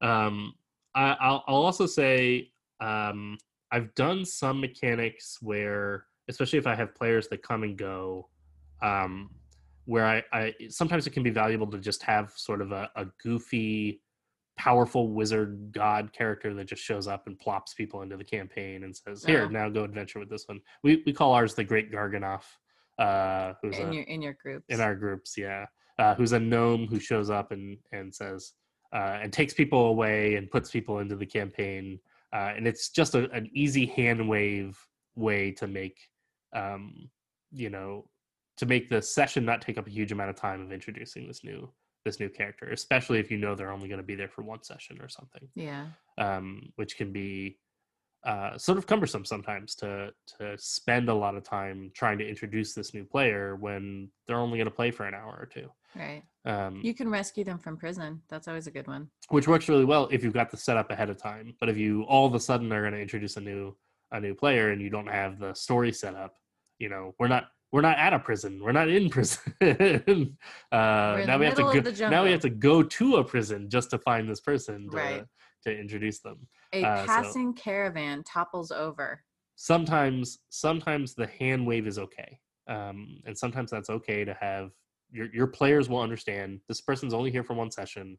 Um, I, I'll, I'll also say um, I've done some mechanics where, especially if I have players that come and go, um, where I, I sometimes it can be valuable to just have sort of a, a goofy, powerful wizard god character that just shows up and plops people into the campaign and says, "Here, now go adventure with this one." We we call ours the Great Garganoff, uh, who's in a, your in your groups. in our groups yeah uh, who's a gnome who shows up and and says uh, and takes people away and puts people into the campaign uh, and it's just a, an easy hand wave way to make um, you know to make the session not take up a huge amount of time of introducing this new this new character especially if you know they're only going to be there for one session or something yeah. um, which can be uh, sort of cumbersome sometimes to to spend a lot of time trying to introduce this new player when they're only going to play for an hour or two. Right. Um, You can rescue them from prison. That's always a good one. which works really well if you've got the setup ahead of time. But if you all of a sudden are going to introduce a new a new player and you don't have the story set up, you know, we're not we're not at a prison. We're not in prison. uh, in now we have to go. Now we have to go to a prison just to find this person to, Right. to introduce them. A Uh, so- passing caravan topples over. sometimes sometimes the hand wave is okay um, and sometimes that's okay to have your, your players will understand this person's only here for one session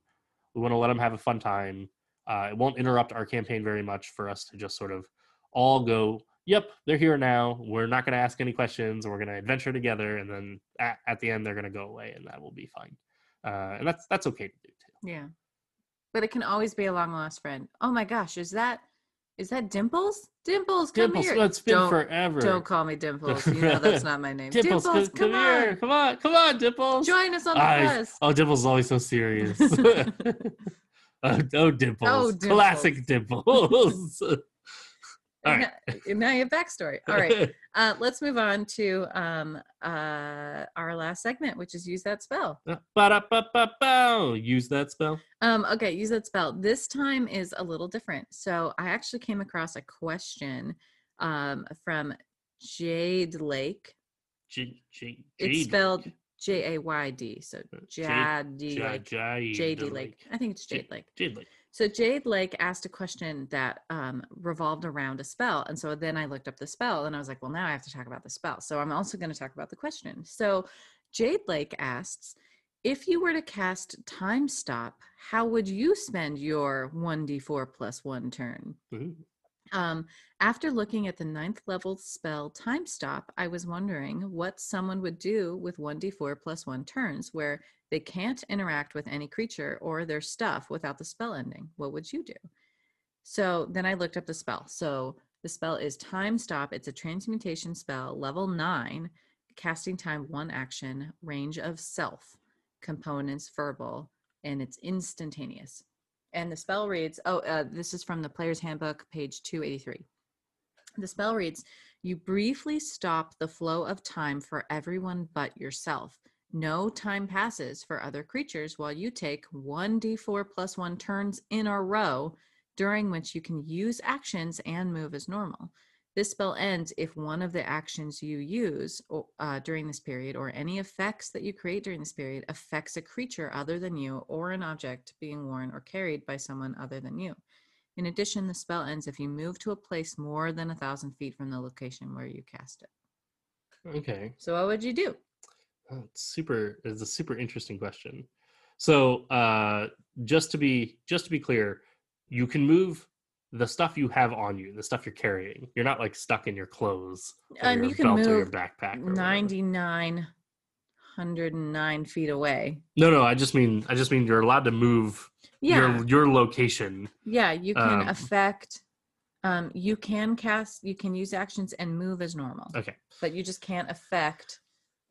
we want to let them have a fun time uh, it won't interrupt our campaign very much for us to just sort of all go yep they're here now we're not going to ask any questions we're going to adventure together and then at, at the end they're going to go away and that will be fine uh, and that's that's okay to do too Yeah. But it can always be a long lost friend. Oh my gosh, is that is that Dimples? Dimples, come dimples here. it's been don't, forever don't call me Dimples. You know that's not my name. dimples, Dimples, come, come, come here on. come on come on dimples Join us on the I- bus. Oh, Dimples is always so serious. oh, oh, Dimples. Oh, Classic Dimples. All now, now you have backstory. All right. Uh, let's move on to um, uh, our last segment, which is use that spell. Ba-da-ba-ba-bow. Use that spell. Um, okay, use that spell. This time is a little different. So I actually came across a question um, from Jade Lake. J- J- It's spelled J A Y D. So Uh, Jade Ja- Lake. Jade Jade Lake. I think it's Ja- Jade Lake. Jade Lake. So Jade Lake asked a question that um, revolved around a spell, and so then I looked up the spell, and I was like, well, now I have to talk about the spell. So I'm also going to talk about the question. So Jade Lake asks, if you were to cast Time Stop, how would you spend your one d4 plus one turn? Ooh. Um, after looking at the ninth level spell Time Stop, I was wondering what someone would do with 1d4 plus 1 turns where they can't interact with any creature or their stuff without the spell ending. What would you do? So then I looked up the spell. So the spell is Time Stop. It's a transmutation spell, level 9, casting time one action, range of self, components verbal, and it's instantaneous. And the spell reads, oh, uh, this is from the Player's Handbook, page 283. The spell reads, You briefly stop the flow of time for everyone but yourself. No time passes for other creatures while you take 1d4 plus 1 turns in a row, during which you can use actions and move as normal. This spell ends if one of the actions you use uh, during this period or any effects that you create during this period affects a creature other than you or an object being worn or carried by someone other than you. In addition, the spell ends if you move to a place more than a thousand feet from the location where you cast it. Okay. So, what would you do? Oh, it's super it's a super interesting question. So uh just to be just to be clear, you can move the stuff you have on you, the stuff you're carrying. You're not like stuck in your clothes Um, your you can belt or your backpack. or whatever. 9,909 feet away. No, no, I just mean I just mean you're allowed to move Yeah. your your location. Yeah. You can um, affect, um, you can cast, you can use actions and move as normal, Okay. but you just can't affect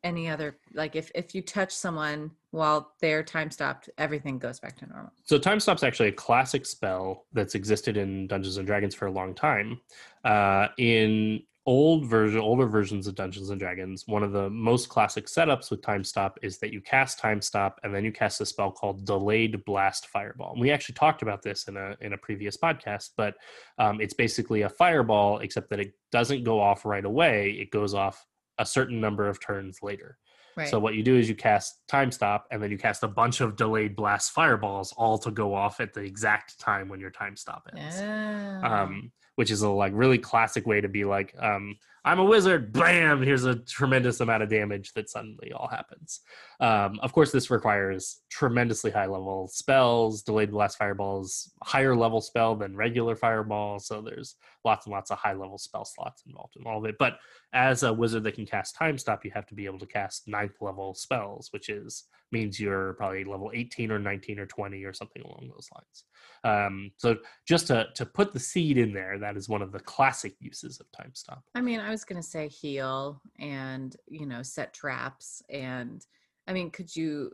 any other. Like if, if you touch someone while they're time stopped, everything goes back to normal. So time stop's actually a classic spell that's existed in Dungeons and Dragons for a long time. Uh, in old version, older versions of Dungeons and Dragons, one of the most classic setups with time stop is that you cast time stop and then you cast a spell called Delayed Blast Fireball. And we actually talked about this in a in a previous podcast, but um, it's basically a fireball except that it doesn't go off right away. It goes off a certain number of turns later. Right. So what you do is you cast time stop and then you cast a bunch of delayed blast fireballs all to go off at the exact time when your time stop ends. Oh. Um, which is a like really classic way to be like, um, I'm a wizard, bam, here's a tremendous amount of damage that suddenly all happens. Um, of course, this requires tremendously high level spells, delayed blast fireballs, higher level spell than regular fireball. So there's lots and lots of high level spell slots involved in all of it. But as a wizard that can cast time stop, you have to be able to cast ninth level spells, which is means you're probably level 18 or 19 or 20 or something along those lines. Um, so just to to put the seed in there, that is one of the classic uses of time stop. I mean, I was gonna say heal and you know set traps and I mean, could you?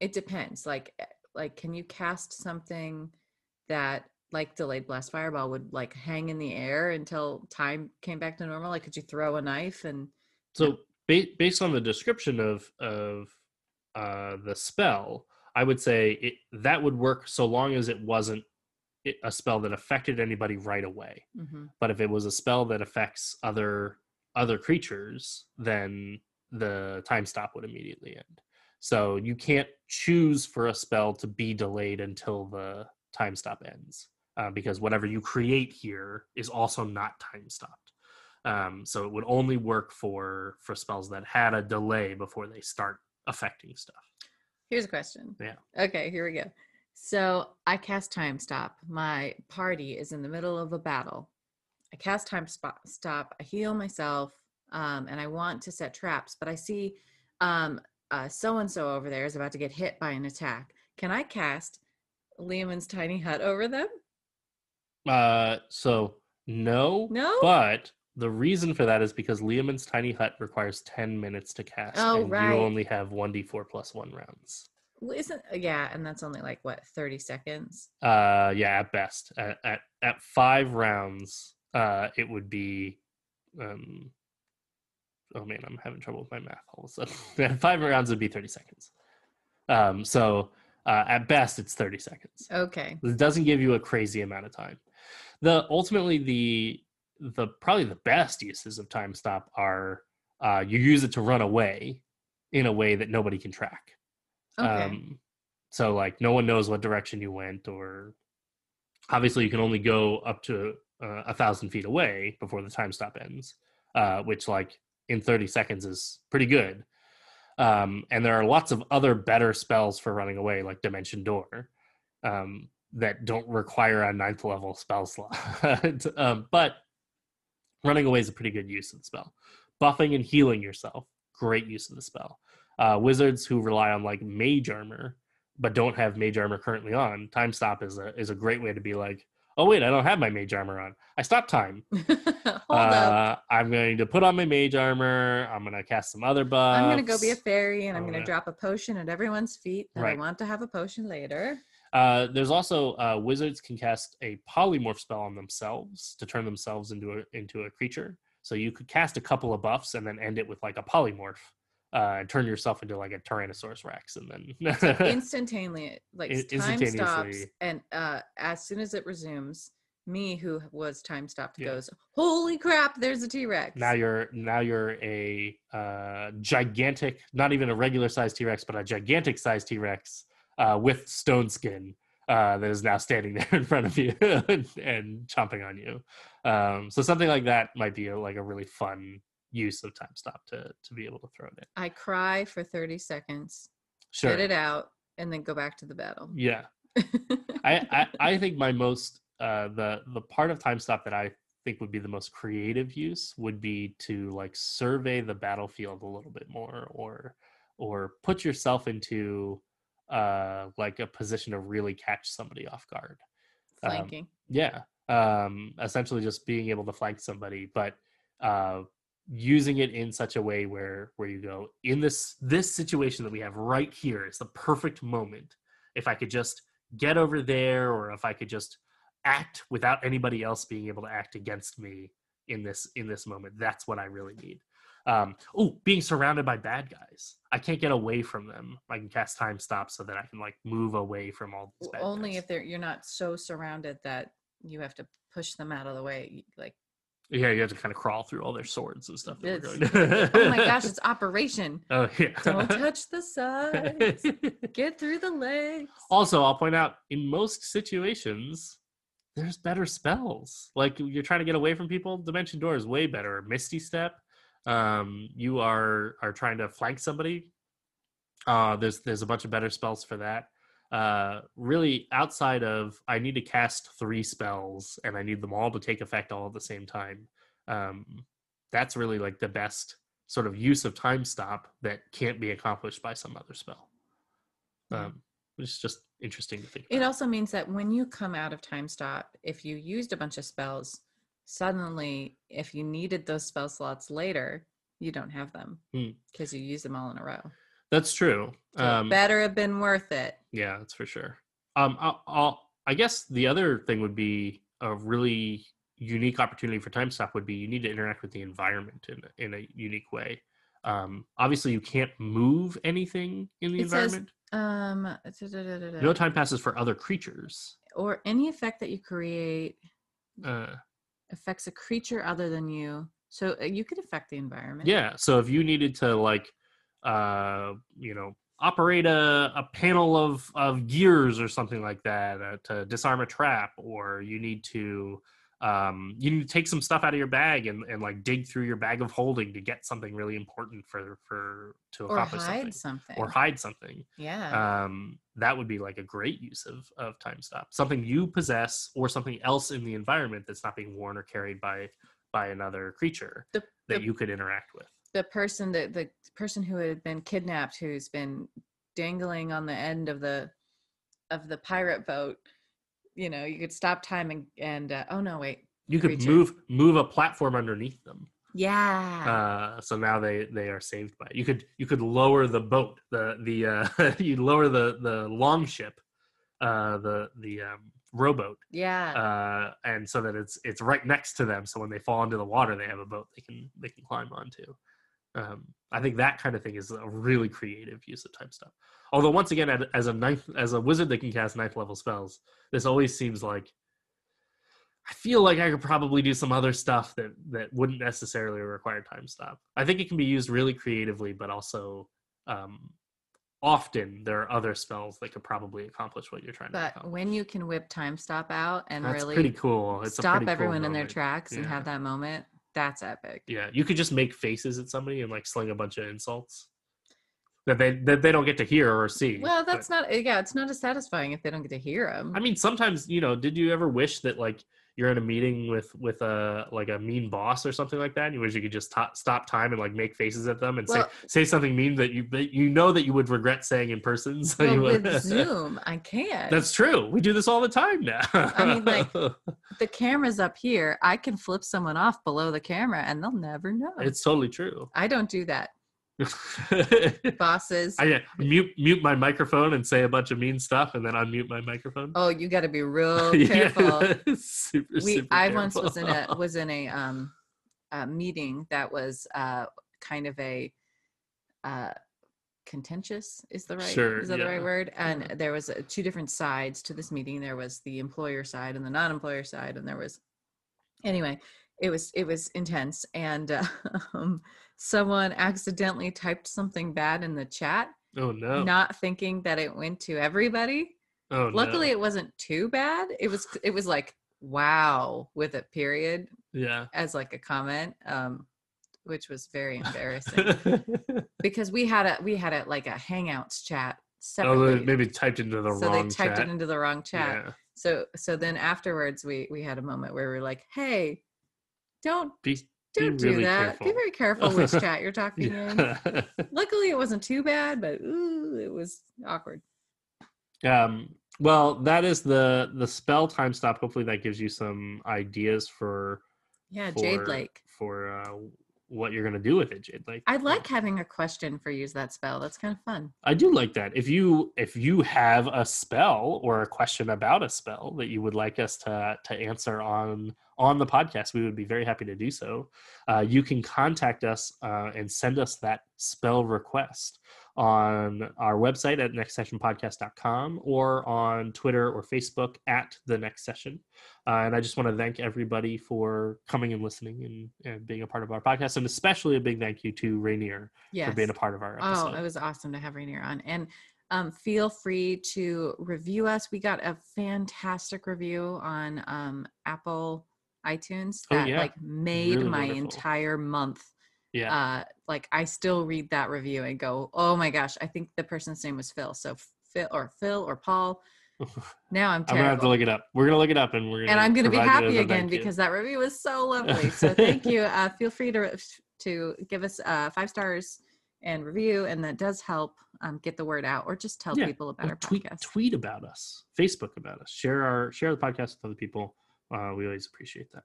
It depends. Like, eh, like can you cast something that like delayed blast fireball would like hang in the air until time came back to normal? Like, could you throw a knife and? So ba- based on the description of of uh, the spell, I would say it, that would work so long as it wasn't a spell that affected anybody right away. Mhm. But if it was a spell that affects other other creatures, then the time stop would immediately end. So you can't choose for a spell to be delayed until the time stop ends, uh, because whatever you create here is also not time stopped. Um, so it would only work for for spells that had a delay before they start affecting stuff. Here's a question. Yeah. Okay, here we go. So I cast time stop. My party is in the middle of a battle. I cast time spot, stop. I heal myself, um, and I want to set traps, but I see so and so over there is about to get hit by an attack. Can I cast Leomund's tiny hut over them? Uh, so no, No. but the reason for that is because Leomund's tiny hut requires 10 minutes to cast Oh, and right. you only have 1d4 plus 1 rounds Well, Isn't yeah, and that's only like what thirty seconds. uh yeah at best at at, at five rounds uh, it would be. Um, oh man, I'm having trouble with my math all of a sudden. Five rounds would be 30 seconds. Um, so uh, at best, it's 30 seconds. Okay. It doesn't give you a crazy amount of time. The ultimately the the probably the best uses of time stop are uh, you use it to run away in a way that nobody can track. Okay. Um, so like no one knows what direction you went, or obviously you can only go up to uh, a thousand feet away before the time stop ends, uh, which like in 30 seconds is pretty good. Um, and there are lots of other better spells for running away, like Dimension Door, um, that don't require a ninth level spell slot. um, but running away is a pretty good use of the spell. Buffing and healing yourself, great use of the spell. Uh, wizards who rely on like mage armor but don't have mage armor currently on, time stop is a is a great way to be like, oh wait, I don't have my mage armor on. I stopped time. Hold. Uh, I'm going to put on my mage armor. I'm going to cast some other buffs. I'm gonna go be a fairy and I'm Oh, gonna drop a potion at everyone's feet that I want to have a potion later. Uh, there's also uh, wizards can cast a polymorph spell on themselves to turn themselves into a into a creature. So you could cast a couple of buffs and then end it with like a polymorph, uh, and turn yourself into like a Tyrannosaurus Rex, and then Instantaneously, like In- time stops, and uh, as soon as it resumes, me who was time stopped Yeah. goes, "Holy crap! There's a T Rex." now you're now you're a uh, gigantic, not even a regular sized T Rex, but a gigantic sized T Rex uh, with stone skin uh, that is now standing there in front of you and, and chomping on you. Um, so something like that might be a, like a really fun use of time stop to to be able to throw it in. I cry for 30 seconds, Sure. spit it out, and then go back to the battle. Yeah. I, I I think my most uh the the part of time stop that I think would be the most creative use would be to like survey the battlefield a little bit more or or put yourself into uh like a position to really catch somebody off guard. Um, Flanking. Yeah. Um essentially just being able to flank somebody but uh using it in such a way where where you go in this this situation that we have right here is the perfect moment if I could just get over there or if I could just act without anybody else being able to act against me in this in this moment that's what I really need. Um oh being surrounded by bad guys. I can't get away from them. I can cast time stop so that I can like move away from all these bad Only guys. if they're you're not so surrounded that you have to push them out of the way. Like, Yeah, you have to kind of crawl through all their swords and stuff. Oh my gosh, it's Operation. Oh yeah. Don't touch the sides. Get through the legs. also, I'll point out in most situations, there's better spells. Like you're trying to get away from people, Dimension Door is way better. Misty Step, um, you are are trying to flank somebody. Uh, there's there's a bunch of better spells for that. Uh, really, outside of I need to cast three spells and I need them all to take effect all at the same time. Um, that's really like the best sort of use of time stop that can't be accomplished by some other spell. Um, which is just interesting to think. It also means that when you come out of time stop, if you used a bunch of spells, suddenly if you needed those spell slots later, you don't have them Hmm. because you use them all in a row. That's true. So it Um, better have been worth it. Yeah, that's for sure. Um, I'll, I'll, I guess the other thing would be a really unique opportunity for time stop would be you need to interact with the environment in in a unique way. Um, obviously, you can't move anything in the It says- environment. Um, da-da-da-da-da. no time passes for other creatures. or any effect that you create Uh, affects a creature other than you. So uh, you could affect the environment. yeah, so if you needed to like, uh, you know, operate a, a panel of of gears or something like that uh, to disarm a trap, or you need to um, you need to take some stuff out of your bag and, and like dig through your bag of holding to get something really important for for to accomplish Or hide something something. or hide something yeah. um, that would be like a great use of of time stop. Something you possess or something else in the environment that's not being worn or carried by by another creature The- that the- you could interact with. the person that the person who had been kidnapped who's been dangling on the end of the of the pirate boat you know you could stop time and, and uh, oh no wait you could creature. move move a platform underneath them yeah uh, so now they they are saved by it. you could you could lower the boat the the uh you lower the the long ship uh the the um rowboat, Yeah. uh, and so that it's it's right next to them. So when they fall into the water, they have a boat they can they can climb onto. Um, I think that kind of thing is a really creative use of time stop. Although once again, as a ninth as a wizard that can cast ninth level spells, this always seems like I feel like I could probably do some other stuff that that wouldn't necessarily require time stop. I think it can be used really creatively, but also um, often there are other spells that could probably accomplish what you're trying to but when you can whip time stop out and That's really pretty cool. It's stop pretty cool everyone in their tracks and Yeah. have that moment, that's epic. Yeah, you could just make faces at somebody and like sling a bunch of insults that they that they don't get to hear or see. Well, but- that's not yeah, it's not as satisfying if they don't get to hear them. I mean, sometimes you know. Did you ever wish that like you're in a meeting with with a like a mean boss or something like that? And you wish you could just to stop time and like make faces at them and Well- say say something mean that you that you know that you would regret saying in person. So well, you would, with Zoom, I can't. That's true. We do this all the time now. I mean, like- the camera's up here. I can flip someone off below the camera and they'll never know. it's totally true. I don't do that. I Bosses. yeah, mute mute my microphone and say a bunch of mean stuff, and then unmute my microphone. oh, you got to be real Yeah, careful. super, we super I once was in a was in a um a meeting that was uh kind of a uh contentious is the right Sure, is that the right word and yeah. there was uh, two different sides to this meeting there was the employer side and the non-employer side and there was anyway it was it was intense and uh, um, someone accidentally typed something bad in the chat oh no! not thinking that it went to everybody oh luckily no. it wasn't too bad it was it was like wow with a period yeah. as like a comment um which was very embarrassing because we had a we had a like a hangouts chat oh, separately they maybe typed into the so wrong they typed chat. it into the wrong chat Yeah. so so then afterwards we we had a moment where we were like hey don't Be, don't do really that be very careful which chat you're talking in luckily it wasn't too bad but ooh, it was awkward um. Well, that is the the spell time stop. Hopefully, that gives you some ideas for yeah jade for- lake for uh, what you're gonna do with it, Jade. Like, i like having a question for use that spell that's kind of fun I do like that. If you if you have a spell or a question about a spell that you would like us to to answer on on the podcast, we would be very happy to do so. Uh, you can contact us uh, and send us that spell request on our website at nextsessionpodcast.com or on Twitter or Facebook at the next session. Uh, and I just want to thank everybody for coming and listening and, and being a part of our podcast, and especially a big thank you to Rainier yes for being a part of our episode. Oh, it was awesome to have Rainier on. And um, feel free to review us. We got a fantastic review on um, Apple iTunes Oh, that yeah. like made Really my wonderful. entire month. yeah. Uh, like I still read that review and go, oh my gosh, I think the person's name was Phil. So Phil or Phil or Paul. Now I'm Terrible. I'm gonna have to look it up. We're gonna look it up, and we're gonna And I'm going to be provide you as happy again because that review was so lovely. So thank you. Uh, feel free to to give us uh, five stars and review, and that does help um, get the word out, or just tell Yeah, people about our tweet podcast. tweet about us, Facebook about us, share our share the podcast with other people. Uh, we always appreciate that.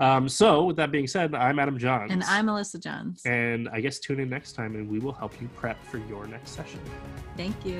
Um, so, with that being said, I'm Adam Johns, And I'm Allysa Johns. and I guess tune in next time, and we will help you prep for your next session. Thank you.